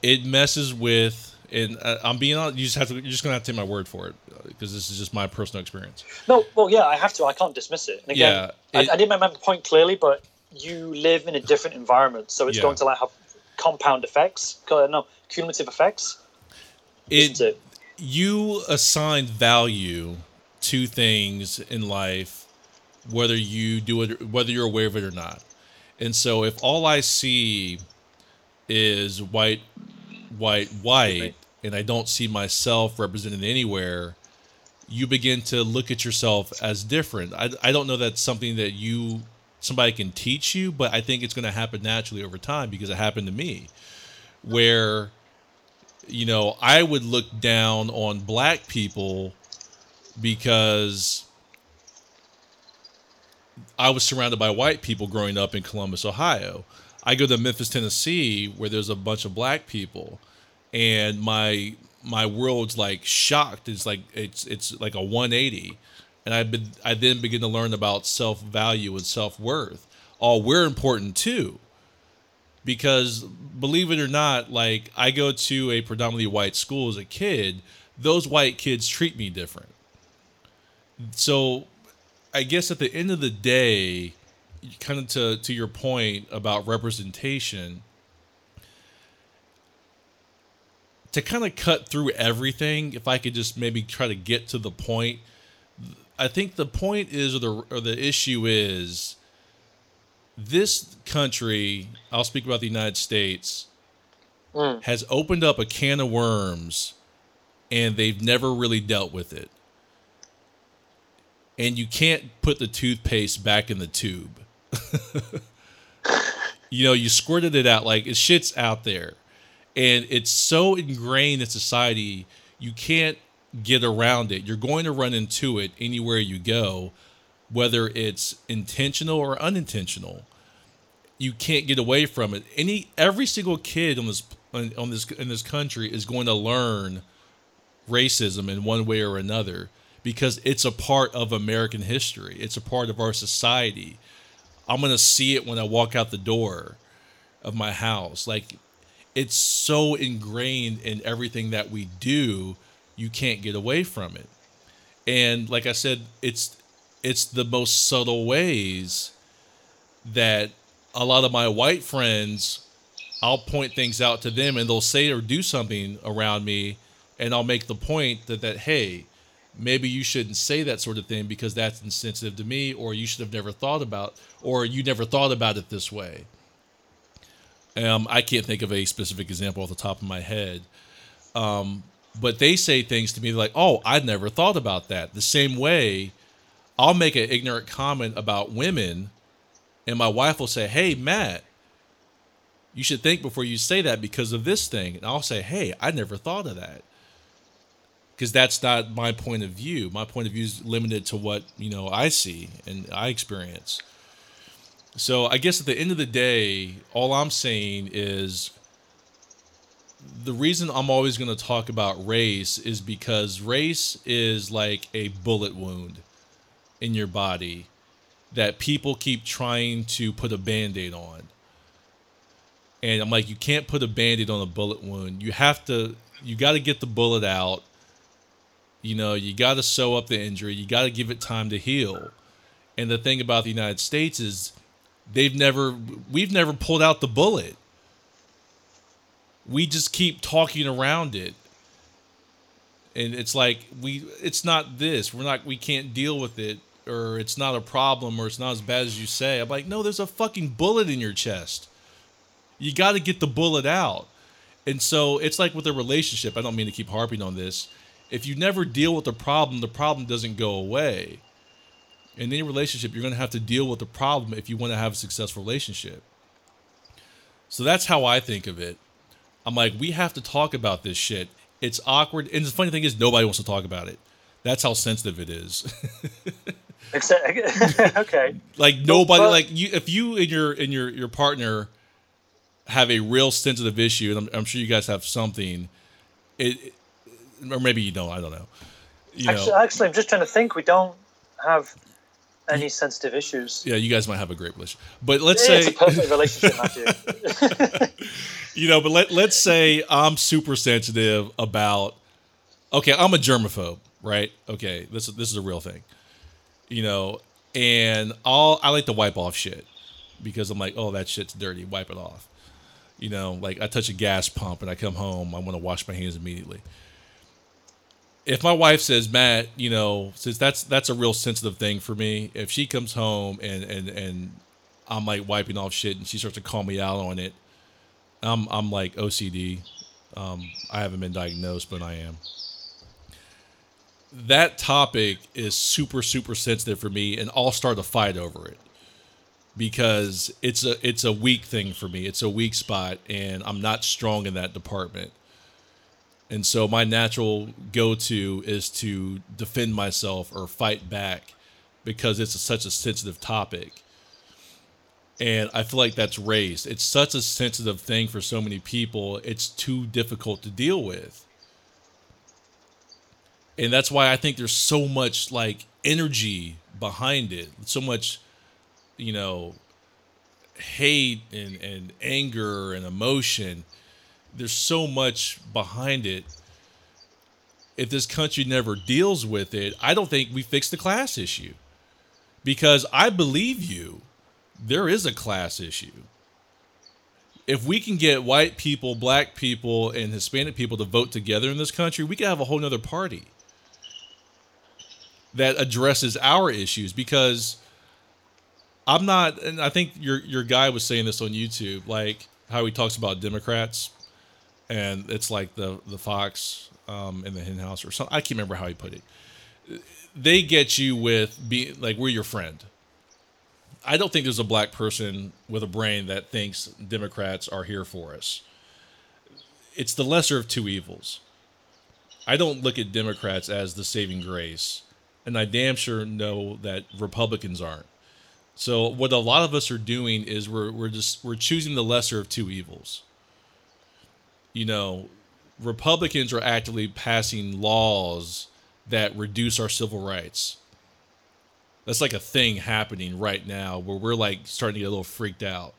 it messes with, and uh, I'm being honest. You just have to. You're just gonna have to take my word for it because this is just my personal experience. No, well, yeah, I have to. I can't dismiss it. And again, Yeah, it- I, I didn't make my point clearly, but you live in a different environment, so it's Yeah. going to like have compound effects. uh, No, cumulative effects. It, you assign value to things in life whether you do it whether you're aware of it or not. And so if all i see is white white white and i don't see myself represented anywhere you begin to look at yourself as different. I, I don't know that's something that you somebody can teach you but i think it's going to happen naturally over time because it happened to me where you know, I would look down on black people because I was surrounded by white people growing up in Columbus, Ohio. I go to Memphis, Tennessee, where there's a bunch of black people, and my my world's like shocked. It's like it's it's like a 180, and I been I then begin to learn about self value and self worth. Oh, we're important too because believe it or not, like I go to a predominantly white school as a kid, those white kids treat me different. So I guess at the end of the day, kind of to, to your point about representation, to kind of cut through everything, if I could just maybe try to get to the point, I think the point is, or the, or the issue is, this country, I'll speak about the United States, Mm. has opened up a can of worms and they've never really dealt with it. And you can't put the toothpaste back in the tube. you know, you squirted it out like it shit's out there. And it's so ingrained in society, you can't get around it. You're going to run into it anywhere you go, whether it's intentional or unintentional you can't get away from it. Any every single kid on this on, this in this country is going to learn racism in one way or another because it's a part of American history. It's a part of our society. I'm going to see it when I walk out the door of my house. Like it's so ingrained in everything that we do, you can't get away from it. And like I said, it's it's the most subtle ways that a lot of my white friends, I'll point things out to them and they'll say or do something around me, and I'll make the point that, that hey, maybe you shouldn't say that sort of thing because that's insensitive to me, or you should have never thought about, or you never thought about it this way. Um, I can't think of a specific example off the top of my head. Um, but they say things to me like, oh, I'd never thought about that. The same way I'll make an ignorant comment about women and my wife will say, "Hey, Matt, you should think before you say that because of this thing." And I'll say, "Hey, I never thought of that." Because that's not my point of view. My point of view is limited to what, you know, I see and I experience. So, I guess at the end of the day, all I'm saying is the reason I'm always going to talk about race is because race is like a bullet wound in your body that people keep trying to put a band-aid on. And i'm like you can't put a band-aid on a bullet wound. You have to you got to get the bullet out. You know you got to sew up the injury. You got to give it time to heal. And the thing about the united states is they've never we've never pulled out the bullet. We just keep talking around it. And it's like we it's not this. We're not we can't deal with it or it's not a problem or it's not as bad as you say i'm like no there's a fucking bullet in your chest you got to get the bullet out And so it's like with a relationship. I don't mean to keep harping on this. If you never deal with the problem, the problem doesn't go away. In any relationship, you're going to have to deal with the problem if you want to have a successful relationship. So that's how I think of it. I'm like, we have to talk about this shit. It's awkward. And the funny thing is, nobody wants to talk about it. That's how sensitive it is. Except, okay. like nobody but- like you if you and your and your your partner have a real sensitive issue and I'm, I'm sure you guys have something it or maybe you don't i don't know you Actually, know actually, I'm just trying to think. We don't have any sensitive issues. yeah you guys might have a great relationship but let's it's say a perfect relationship, Matthew. you know but let, let's say i'm super sensitive about okay i'm a germaphobe right okay this is this is a real thing you know and all i like to wipe off shit because i'm like oh that shit's dirty wipe it off. You know like i touch a gas pump and i come home i want to wash my hands immediately. If my wife says matt you know since that's that's a real sensitive thing for me if she comes home and and and i'm like wiping off shit and she starts to call me out on it i'm i'm like ocd um, i haven't been diagnosed but i am that topic is super super sensitive for me and i'll start a fight over it. Because it's a it's a weak thing for me. It's a weak spot and i'm not strong in that department. And so my natural go-to is to defend myself or fight back because it's such a sensitive topic. And i feel like that's raised. It's such a sensitive thing for so many people. It's too difficult to deal with and that's why I think there's so much like energy behind it, so much, you know, hate and and anger and emotion. There's so much behind it. If this country never deals with it, I don't think we fix the class issue. Because I believe you, there is a class issue. If we can get white people, black people, and Hispanic people to vote together in this country, we could have a whole nother party that addresses our issues because I'm not and I think your your guy was saying this on YouTube like how he talks about Democrats and it's like the the Fox um in the hen house or something I can't remember how he put it. They get you with being like we're your friend. I don't think there's a black person with a brain that thinks Democrats are here for us. It's the lesser of two evils. I don't look at Democrats as the saving grace and I damn sure know that Republicans aren't. So what a lot of us are doing is we're we're just we're choosing the lesser of two evils. You know, Republicans are actively passing laws that reduce our civil rights. That's like a thing happening right now where we're like starting to get a little freaked out.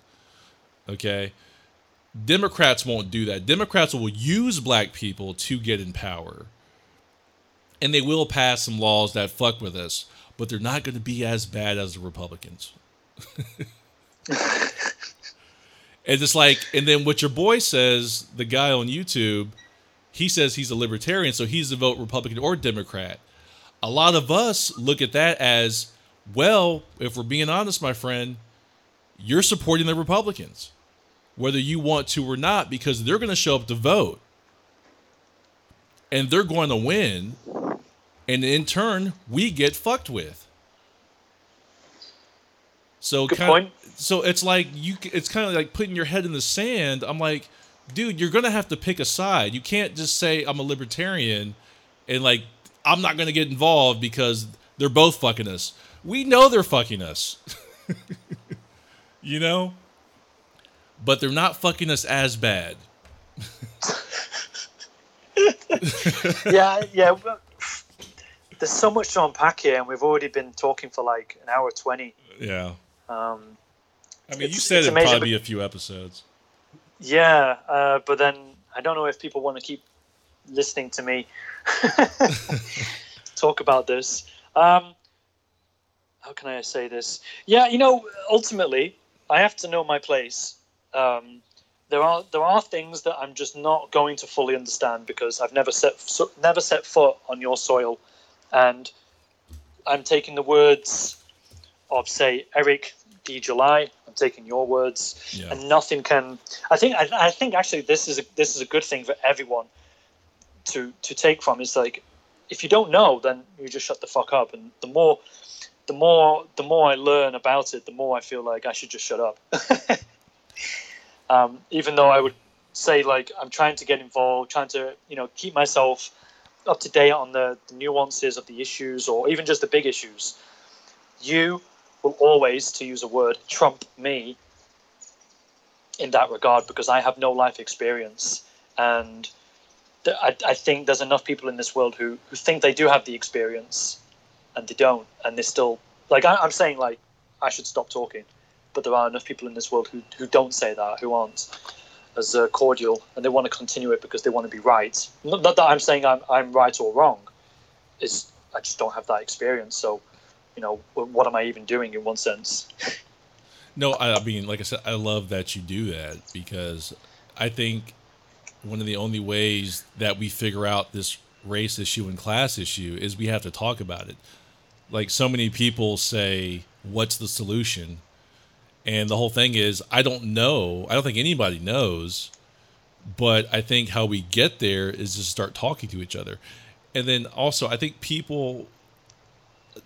Okay? Democrats won't do that. Democrats will use black people to get in power and they will pass some laws that fuck with us, but they're not going to be as bad as the Republicans. and it's like, and then what your boy says, the guy on YouTube, he says he's a libertarian, so he's to vote Republican or Democrat. A lot of us look at that as, well, if we're being honest, my friend, you're supporting the Republicans, whether you want to or not, because they're going to show up to vote and they're going to win and in turn we get fucked with. So Good kind point. so it's like you it's kind of like putting your head in the sand. I'm like dude you're gonna have to pick a side. You can't just say i'm a libertarian and like i'm not gonna get involved because they're both fucking us. We know they're fucking us. You know? But they're not fucking us as bad. Yeah, yeah. well, There's so much to unpack here, and we've already been talking for like an hour twenty. yeah Um, i mean you said it'd amazing, probably be a few episodes yeah, uh, but then I don't know if people want to keep listening to me talk about this. Um, how can I say this? Yeah, you know, ultimately, I have to know my place. Um, there are there are things that I'm just not going to fully understand because I've never set so, never set foot on your soil, and I'm taking the words of say Eric D. July. I'm taking your words, Yeah. and nothing can. I think. I, I think actually this is a, this is a good thing for everyone to to take from. Is like, if you don't know, then you just shut the fuck up. And the more, the more, the more I learn about it, the more I feel like I should just shut up. um, even though I would say like I'm trying to get involved, trying to you know keep myself up to date on the, the nuances of the issues or even just the big issues. You will always, to use a word, trump me in that regard because I have no life experience. And I, I think there's enough people in this world who, who think they do have the experience and they don't. And they still, like, I, I'm saying, like, I should stop talking. But there are enough people in this world who, who don't say that, who aren't as uh, cordial, and they want to continue it because they want to be right. Not, not that I'm saying I'm, I'm right or wrong. It's I just don't have that experience. So, you know, what am I even doing in one sense? No, I I mean, like I said, I love that you do that because I think one of the only ways that we figure out this race issue and class issue is we have to talk about it. Like so many people say, "What's the solution?" And the whole thing is, I don't know. I don't think anybody knows. But I think how we get there is just start talking to each other. And then also, I think people,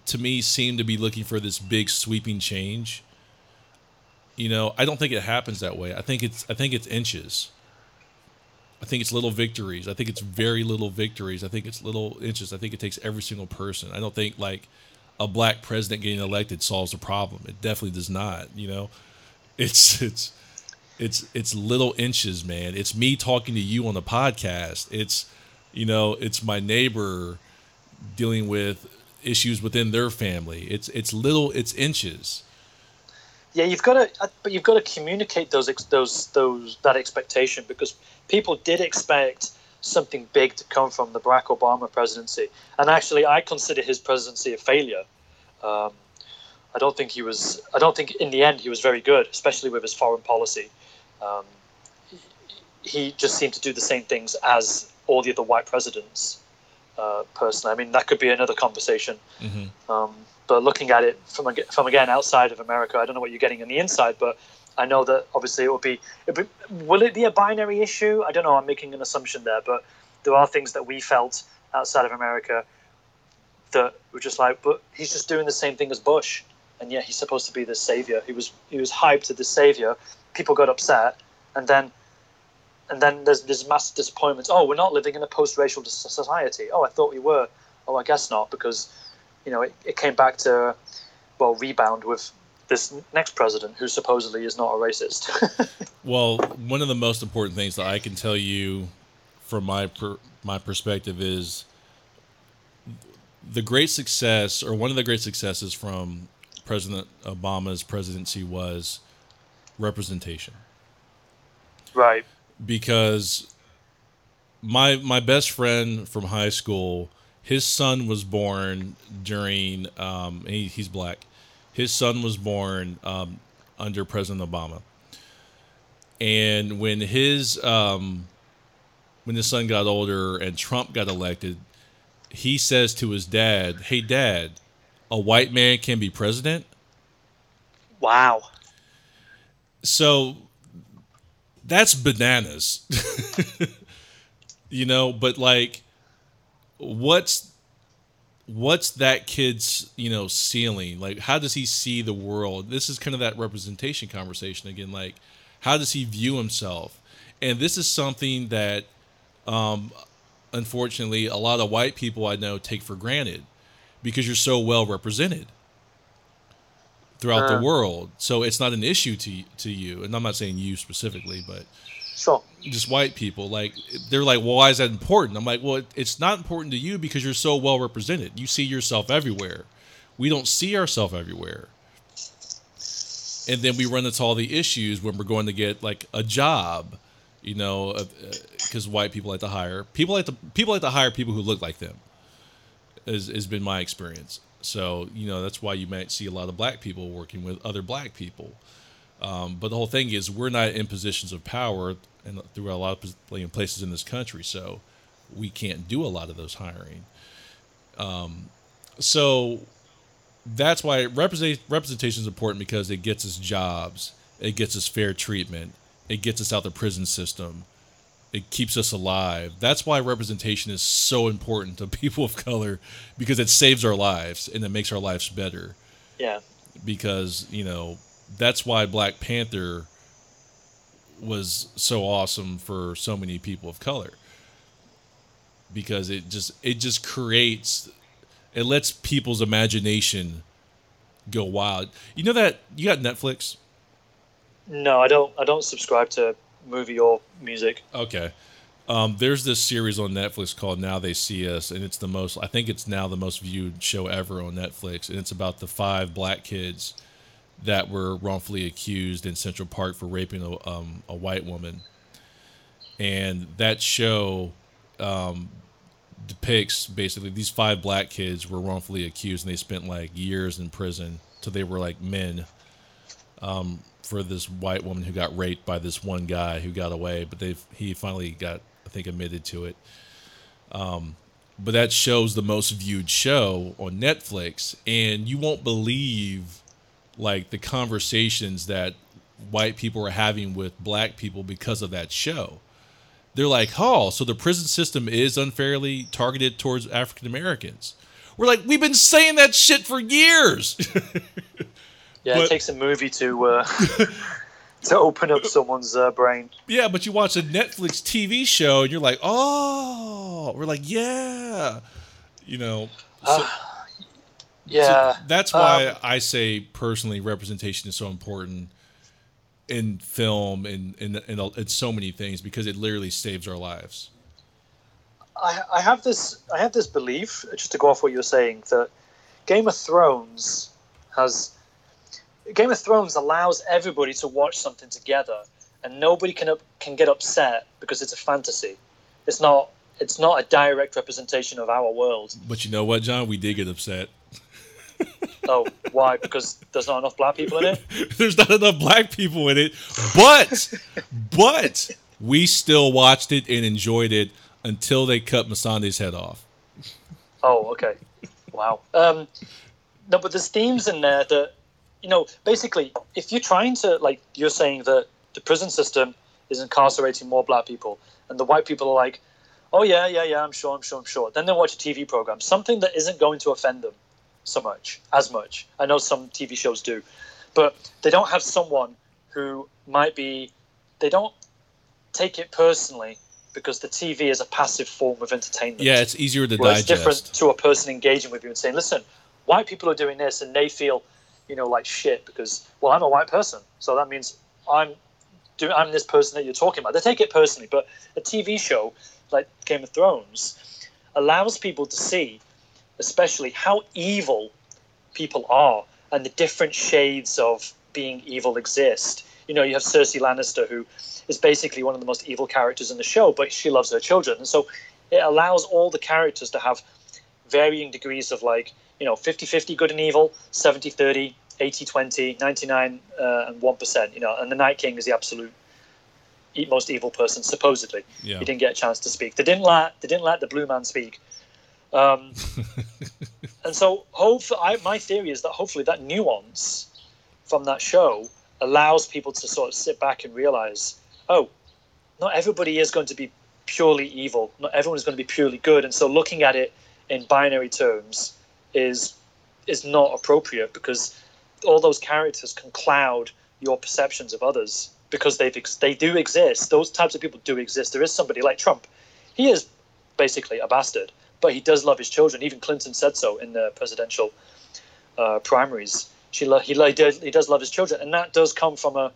to me, seem to be looking for this big sweeping change you know i don't think it happens that way i think it's i think it's inches i think it's little victories i think it's very little victories i think it's little inches i think it takes every single person i don't think like a black president getting elected solves the problem. It definitely does not you know? It's it's it's it's little inches man. It's me talking to you on the podcast. It's you know it's my neighbor dealing with issues within their family. It's it's little it's inches. Yeah, you've got to, uh, but you've got to communicate those those those that expectation because people did expect something big to come from the Barack Obama presidency, and actually, I consider his presidency a failure. Um, I don't think he was. I don't think in the end he was very good, especially with his foreign policy. Um, he just seemed to do the same things as all the other white presidents. Uh, personally, I mean that could be another conversation. hmm Um, but looking at it from from again outside of America, I don't know what you're getting on the inside, but I know that obviously it will be, be. Will it be a binary issue? I don't know. I'm making an assumption there, but there are things that we felt outside of America that were just like, but he's just doing the same thing as Bush, and yet he's supposed to be the savior. He was he was hyped as the savior. People got upset, and then. And then there's this massive disappointment. Oh, we're not living in a post-racial society. Oh, I thought we were. Oh, I guess not, because you know, it, it came back to, well, rebound with this next president who supposedly is not a racist. Well, one of the most important things that I can tell you from my per, my perspective is the great success or one of the great successes from President Obama's presidency was representation. right. because my my best friend from high school, his son was born during um, he, he's black. His son was born um, under President Obama, and when his um, when his son got older and Trump got elected, he says to his dad, "Hey, Dad, a white man can be president." Wow. so that's bananas you know but like what's what's that kid's you know ceiling? Like how does he see the world? This is kind of that representation conversation again like how does he view himself? And this is something that um unfortunately a lot of white people i know take for granted because you're so well represented throughout Uh. the world. So it's not an issue to to you and i'm not saying you specifically but Sure. just white people like they're like well why is that important? I'm like well it, it's not important to you because you're so well represented. You see yourself everywhere. We don't see ourselves everywhere. And then we run into all the issues when we're going to get like a job you know because white people like to hire people like to people like to hire people who look like them has, has been my experience. So you know that's why you might see a lot of black people working with other black people. Um, but the whole thing is we're not in positions of power and through a lot of pos- you know, places in this country, so we can't do a lot of those hiring. Um, so that's why represent, representation is important because it gets us jobs It gets us fair treatment. It gets us out the prison system. It keeps us alive. That's why representation is so important to people of color because it saves our lives and it makes our lives better. Yeah. Because, you know, that's why Black Panther was so awesome for so many people of color because it just it just creates it lets people's imagination go wild. You know that you got Netflix? No, I don't. I don't subscribe to movie or music. Okay. Um, there's this series on Netflix called Now They See Us, and it's the most. I think it's now the most viewed show ever on Netflix, and it's about the five black kids that were wrongfully accused in Central Park for raping a, um, a white woman. And that show um, depicts basically these five black kids were wrongfully accused and they spent like years in prison till they were like men um, for this white woman who got raped by this one guy who got away, but they he finally got I think admitted to it. Um, but that show's the most viewed show on Netflix, and you won't believe like the conversations that white people are having with black people because of that show. They're like, "Oh, so the prison system is unfairly targeted towards African Americans." We're like, "We've been saying that shit for years." Yeah, But- it takes a movie to uh, to open up someone's uh, brain. yeah, but you watch a Netflix TV show and you're like, "Oh." We're like, "Yeah." You know, so, Yeah, so that's why um, I say personally representation is so important in film and in, in, in so many things because it literally saves our lives. I, I have this I have this belief, just to go off what you're saying, that Game of Thrones has Game of Thrones allows everybody to watch something together, and nobody can up, can get upset because it's a fantasy. It's not it's not a direct representation of our world. But you know what, John? We did get upset. Oh, why? Because there's not enough black people in it. There's not enough black people in it, but but we still watched it and enjoyed it until they cut Missandei's head off. Oh, okay. Wow. Um, no, but there's themes in there that, you know, basically, if you're trying to, like, you're saying that the prison system is incarcerating more black people, and the white people are like, oh, yeah, yeah, yeah, I'm sure, I'm sure, I'm sure. Then they watch a TV program, something that isn't going to offend them so much, as much. I know some TV shows do, but they don't have someone who might be, they don't take it personally because the TV is a passive form of entertainment. Yeah, it's easier to Well, it's different to a person engaging with you and saying, "Listen, white people are doing this, and they feel, you know, like shit because, well, I'm a white person, so that means I'm, do, I'm this person that you're talking about." They take it personally, but a TV show like Game of Thrones allows people to see, especially how evil people are and the different shades of being evil exist. You know, you have Cersei Lannister, who is basically one of the most evil characters in the show, but she loves her children. And so it allows all the characters to have varying degrees of like, you know, 50 50 good and evil, 70 30, 80 20, 99 uh, and 1%. You know, and the Night King is the absolute most evil person, supposedly. Yeah. He didn't get a chance to speak. They didn't let, they didn't let the blue man speak. Um, and so, hopefully, I, my theory is that hopefully that nuance from that show allows people to sort of sit back and realize, oh, not everybody is going to be purely evil. Not everyone is going to be purely good. And so, looking at it in binary terms is is not appropriate because all those characters can cloud your perceptions of others because they've ex- they do exist. Those types of people do exist. There is somebody like Trump. He is basically a bastard, but he does love his children. Even Clinton said so in the presidential uh, primaries. She lo- he, lo- he, does, love his children, and that does come from a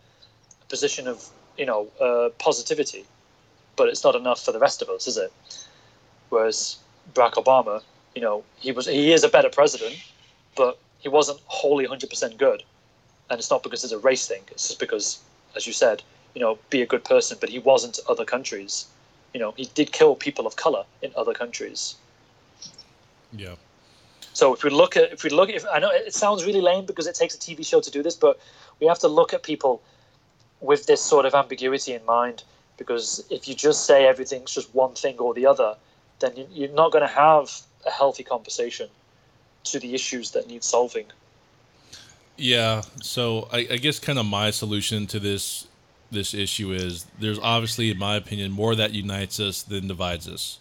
position of you know uh, positivity. But it's not enough for the rest of us, is it? Whereas Barack Obama, you know, he was he is a better president, but he wasn't wholly 100% good. And it's not because it's a race thing. It's just because, as you said, you know, be a good person. But he wasn't other countries. You know, he did kill people of color in other countries. Yeah. So if we look at if we look if I know it sounds really lame because it takes a TV show to do this, but we have to look at people with this sort of ambiguity in mind because if you just say everything's just one thing or the other, then you- you're not going to have a healthy conversation to the issues that need solving. Yeah. So I, I guess kind of my solution to this this issue is there's obviously, in my opinion, more that unites us than divides us.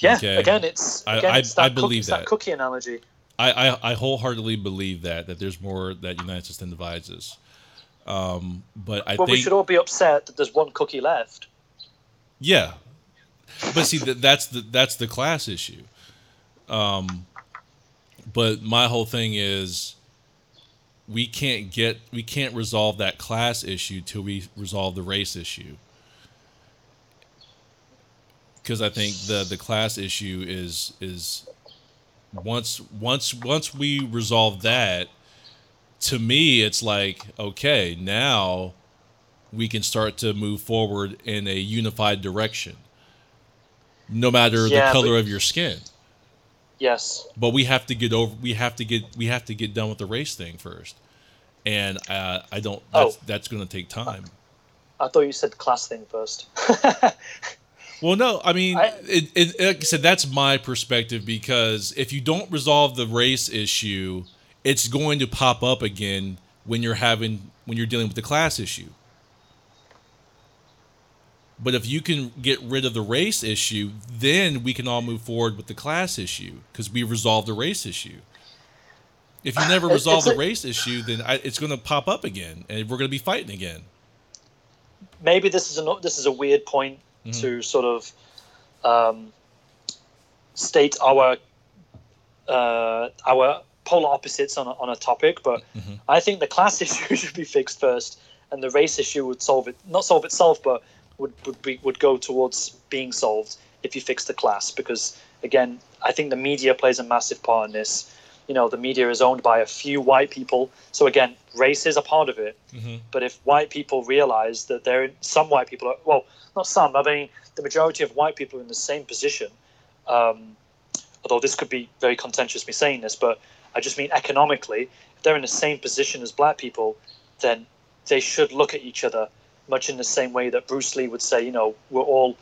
Yeah. Okay. Again, it's I- again, I- it's that I believe it's that. cookie analogy. I, I, I wholeheartedly believe that that there's more that unites us than divides us. Um, but I Well, think we should all be upset that there's one cookie left. Yeah, but see that that's the that's the class issue. Um, but my whole thing is we can't get we can't resolve that class issue till we resolve the race issue. Because I think the the class issue is is once once once we resolve that, to me it's like okay now we can start to move forward in a unified direction no matter Yeah, the color but- of your skin Yes. but we have to get over we have to get we have to get done with the race thing first and uh, i don't that's, Oh. that's going to take time I thought you said class thing first. well no i mean I- it, it, like i said that's my perspective because if you don't resolve the race issue it's going to pop up again when you're having when you're dealing with the class issue But if you can get rid of the race issue, then we can all move forward with the class issue because we resolved the race issue. If you never resolve the race issue, then I, it's going to pop up again, and we're going to be fighting again. maybe this is a this is a weird point Mm-hmm. to sort of um, state our uh, our polar opposites on a, on a topic, but Mm-hmm. I think the class issue should be fixed first, and the race issue would solve it not solve itself, but would would be would go towards being solved if you fix the class. Because again, I think the media plays a massive part in this. You know, the media is owned by a few white people, so again, race is a part of it. But if white people realize that there some white people, are, well, not some, I mean, the majority of white people are in the same position. Um, although this could be very contentious, me saying this, but I just mean economically, if they're in the same position as black people, then they should look at each other much in the same way that Bruce Lee would say, you know, we're all,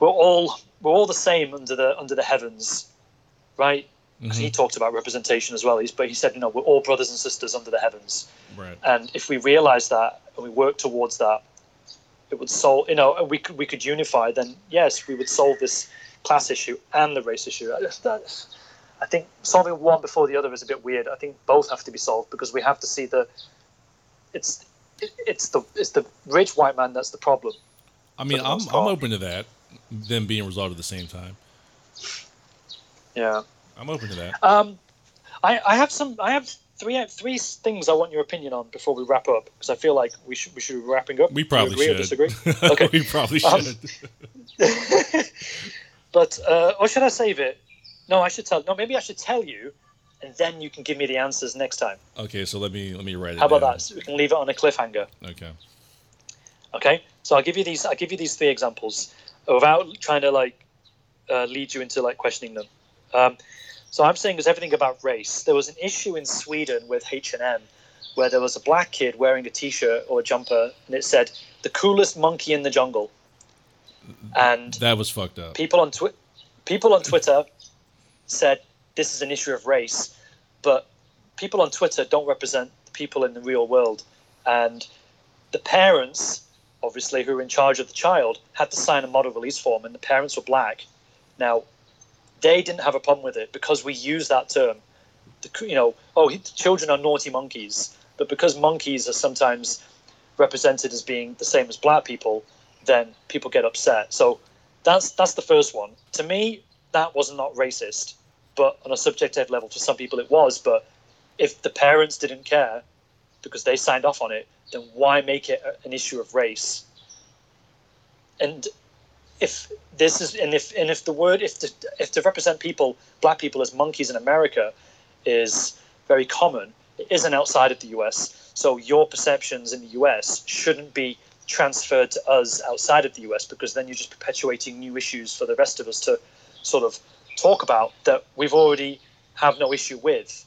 we're all, we're all the same under the under the heavens, right? 'Cause he mm-hmm. talked about representation as well. He's, but he said, you know, we're all brothers and sisters under the heavens. Right. And if we realize that and we work towards that, it would solve. You know, and we could we could unify. Then yes, we would solve this class issue and the race issue. I- that- I think solving one before the other is a bit weird. I think both have to be solved because we have to see the. It's it, it's the it's the rich white man that's the problem. I mean, I'm, I'm open to that, them being resolved at the same time. Yeah. I'm open to that. Um, I, I have some. I have three three things I want your opinion on before we wrap up because I feel like we should we should be wrapping up. We probably agree should. Or disagree? Okay. we probably should. Um, but uh, or should I save it? No, I should tell. No, maybe I should tell you, and then you can give me the answers next time. okay, so let me let me write it. How about down. that? So we can leave it on a cliffhanger. Okay. Okay. So I'll give you these. I'll give you these three examples without trying to like uh, lead you into like questioning them. Um, so I'm saying there's everything about race. There was an issue in Sweden with H and M where there was a black kid wearing a T-shirt or a jumper, and it said "the coolest monkey in the jungle," and That was fucked up. people on Twi- people on Twitter said this is an issue of race, but people on Twitter don't represent the people in the real world, and the parents, obviously, who were in charge of the child, had to sign a model release form, and the parents were black. Now, they didn't have a problem with it because we use that term. The, you know, oh, children are naughty monkeys, but because monkeys are sometimes represented as being the same as black people, then people get upset. So that's that's the first one. To me, that was not racist, but on a subjective level, for some people it was. But if the parents didn't care because they signed off on it, then why make it an issue of race? And if this is and if and if the word if to if to represent people black people as monkeys in America is very common, it isn't outside of the U.S. So your perceptions in the U.S. shouldn't be transferred to us outside of the U.S. because then you're just perpetuating new issues for the rest of us to sort of talk about that we've already have no issue with.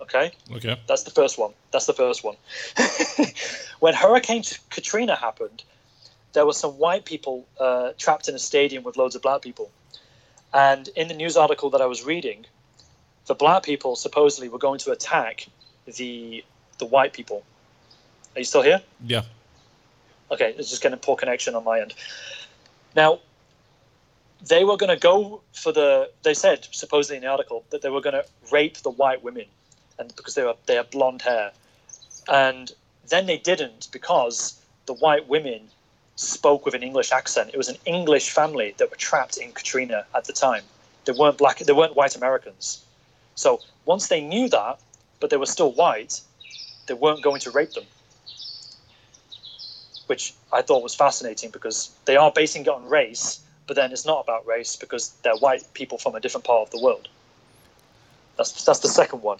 Okay. Okay. That's the first one. That's the first one. when Hurricane Katrina happened, there were some white people uh, trapped in a stadium with loads of black people. And in the news article that I was reading, the black people supposedly were going to attack the the white people. Are you still here? Yeah. Okay, it's just getting poor connection on my end. Now, they were going to go for the. They said supposedly in the article that they were going to rape the white women, and because they were they had blonde hair, and then they didn't because the white women spoke with an English accent. It was an English family that were trapped in Katrina at the time. They weren't black. They weren't white Americans. So once they knew that, but they were still white, they weren't going to rape them which I thought was fascinating because they are basing it on race, but then it's not about race because they're white people from a different part of the world. That's that's the second one,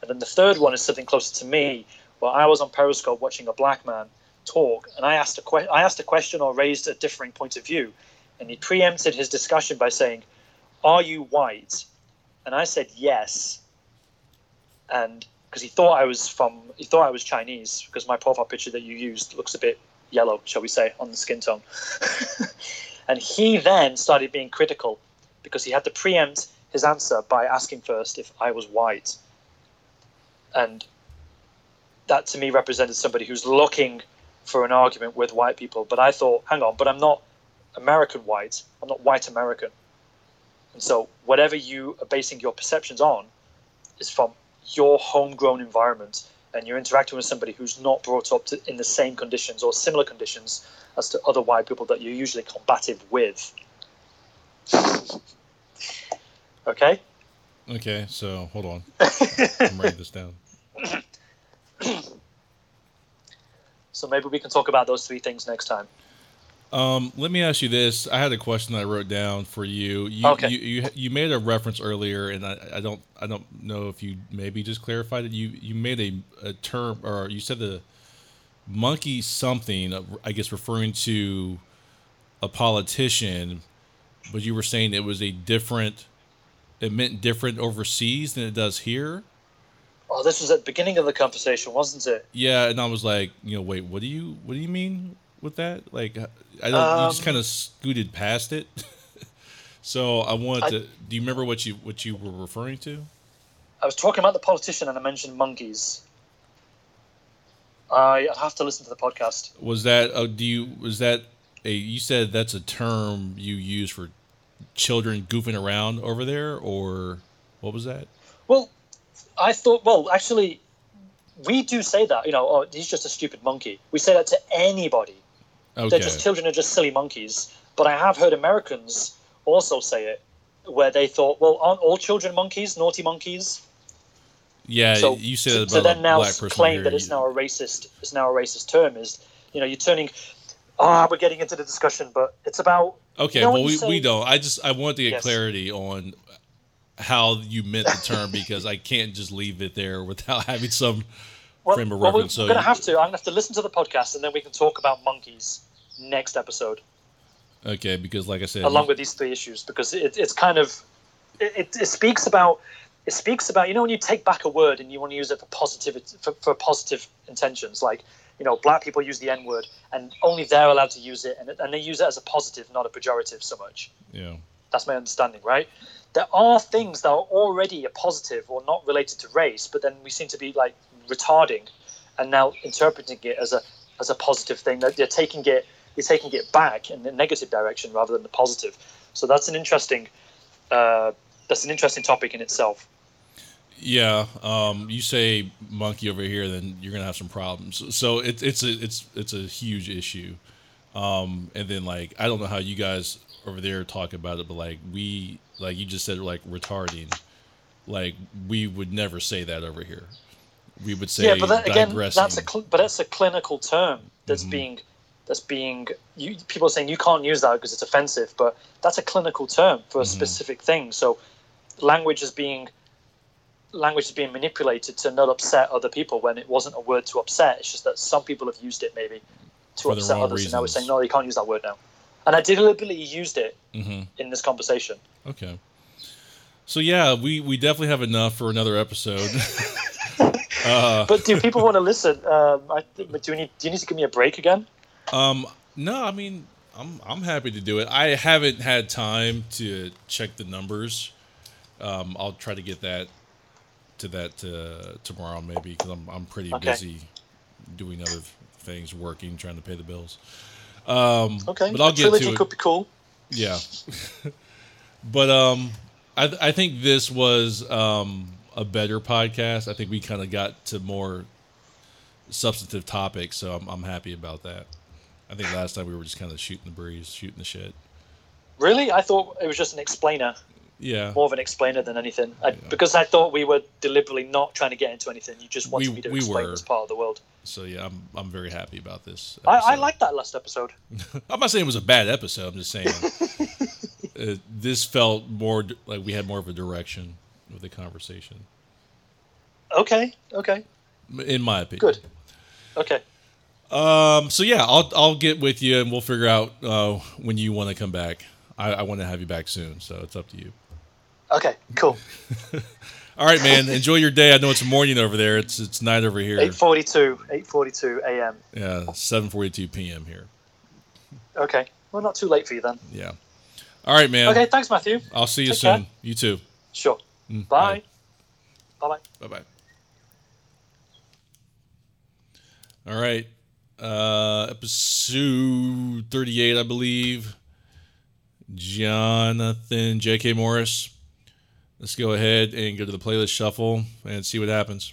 and then the third one is something closer to me, where I was on Periscope watching a black man talk, and I asked a que- I asked a question or raised a differing point of view, and he preempted his discussion by saying, "Are you white?" And I said yes, and because he thought I was from he thought I was Chinese because my profile picture that you used looks a bit yellow, shall we say, on the skin tone. and he then started being critical because he had to preempt his answer by asking first if I was white. And that to me represented somebody who's looking for an argument with white people. But I thought, hang on, but I'm not American white. I'm not white American. And so whatever you are basing your perceptions on is from your homegrown environment and you're interacting with somebody who's not brought up to, in the same conditions or similar conditions as to other white people that you're usually combative with. okay? Okay, so hold on. I'm writing this down. So maybe we can talk about those three things next time. Um, let me ask you this. I had a question that I wrote down for you. You Okay. you, you, you made a reference earlier, and I, I don't I don't know if you maybe just clarified it. You you made a, a term, or you said the monkey something. I guess referring to a politician, but you were saying it was a different. It meant different overseas than it does here. Oh, this was at the beginning of the conversation, wasn't it? Yeah, and I was like, you know, wait, what do you what do you mean with that? Like, I don't. you just Um, kind of scooted past it. so I wanted I- to. Do you remember what you what you were referring to? I was talking about the politician and I mentioned monkeys. I- have to listen to the podcast. Was that? Uh, do you was that a? You said that's a term you use for children goofing around over there, or what was that? Well, I thought, well, actually, we do say that, you know, oh, he's just a stupid monkey. We say that to anybody. Okay. They're just children are just silly monkeys. But I have heard Americans also say it, where they thought, well, aren't all children monkeys, naughty monkeys? yeah, so, you said about so then now black claim here. that it's You- now a racist. It's now a racist term. Is you know you're turning. Ah, we're getting into the discussion, but it's about Okay, You know well we, say- we don't. I just I want to get Yes. clarity on how you meant the term because I can't just leave it there without having some well, frame of well, reference. we're so going to have to. I'm going to have to listen to the podcast, and then we can talk about monkeys next episode. okay, because like I said, along with these three issues because it, it's kind of it, it, it speaks about it speaks about you know when you take back a word and you want to use it for positive for, for positive intentions like you know black people use the n word and only they're allowed to use it and, and they use it as a positive not a pejorative so much yeah, that's my understanding right there are things that are already a positive or not related to race but then we seem to be like retarding and now interpreting it as a as a positive thing that they're taking it you're taking it back in the negative direction rather than the positive so that's an interesting uh, that's an interesting topic in itself yeah. Um, you say monkey over here, then you're gonna have some problems. So it's it's a it's it's a huge issue. Um, and then like I don't know how you guys over there talk about it, but like we like you just said like retarding, like we would never say that over here. We would say yeah but that, again digressing. that's a cl- but that's a clinical term that's Mhm. being that's being you, people are saying you can't use that because it's offensive but that's a clinical term for a Mhm. specific thing so language is being language is being manipulated to not upset other people when it wasn't a word to upset it's just that some people have used it maybe to For upset others and now we're saying no you can't use that word now and i deliberately used it hmm in this conversation Okay. So yeah, we we definitely have enough for another episode. uh, but do people want to listen um, I, but do, you need, do you need to give me a break again um, no, I mean, I'm I'm happy to do it. I haven't had time to check the numbers. Um, I'll try to get that to that uh, tomorrow maybe because I'm I'm pretty Okay. busy doing other things, working, trying to pay the bills. Um, Okay, but I'll get trilogy to it. could be cool. Yeah. but um I I think this was um a better podcast. I think we kind of got to more substantive topics, so I'm I'm happy about that. I think last time we were just kind of shooting the breeze, shooting the shit. Really, I thought it was just an explainer, Yeah. more of an explainer than anything. I, Because I thought we were deliberately not trying to get into anything. You just wanted We- me to we explain were. this part of the world. So yeah, I'm I'm very happy about this. I, I like that last episode. I'm not saying it was a bad episode. I'm just saying uh, this felt more like we had more of a direction with the conversation, Okay, okay, in my opinion. good. Okay, Um. So yeah, I'll I'll get with you and we'll figure out uh, when you want to come back. I, I want to have you back soon, so it's up to you. okay, cool. All right, man. Enjoy your day. I know it's morning over there. It's it's night over here. 8:42, 8:42 a.m. Yeah, 7:42 p.m. here. Okay, well, not too late for you then. Yeah. All right, man. Okay, thanks, Matthew. I'll see you Take soon. care. You too. Sure. Mm, Bye. Bye. Bye. Bye bye. All right. Uh episode 38, I believe. Jonathan J.K. Morris. Let's go ahead and go to the playlist shuffle and see what happens.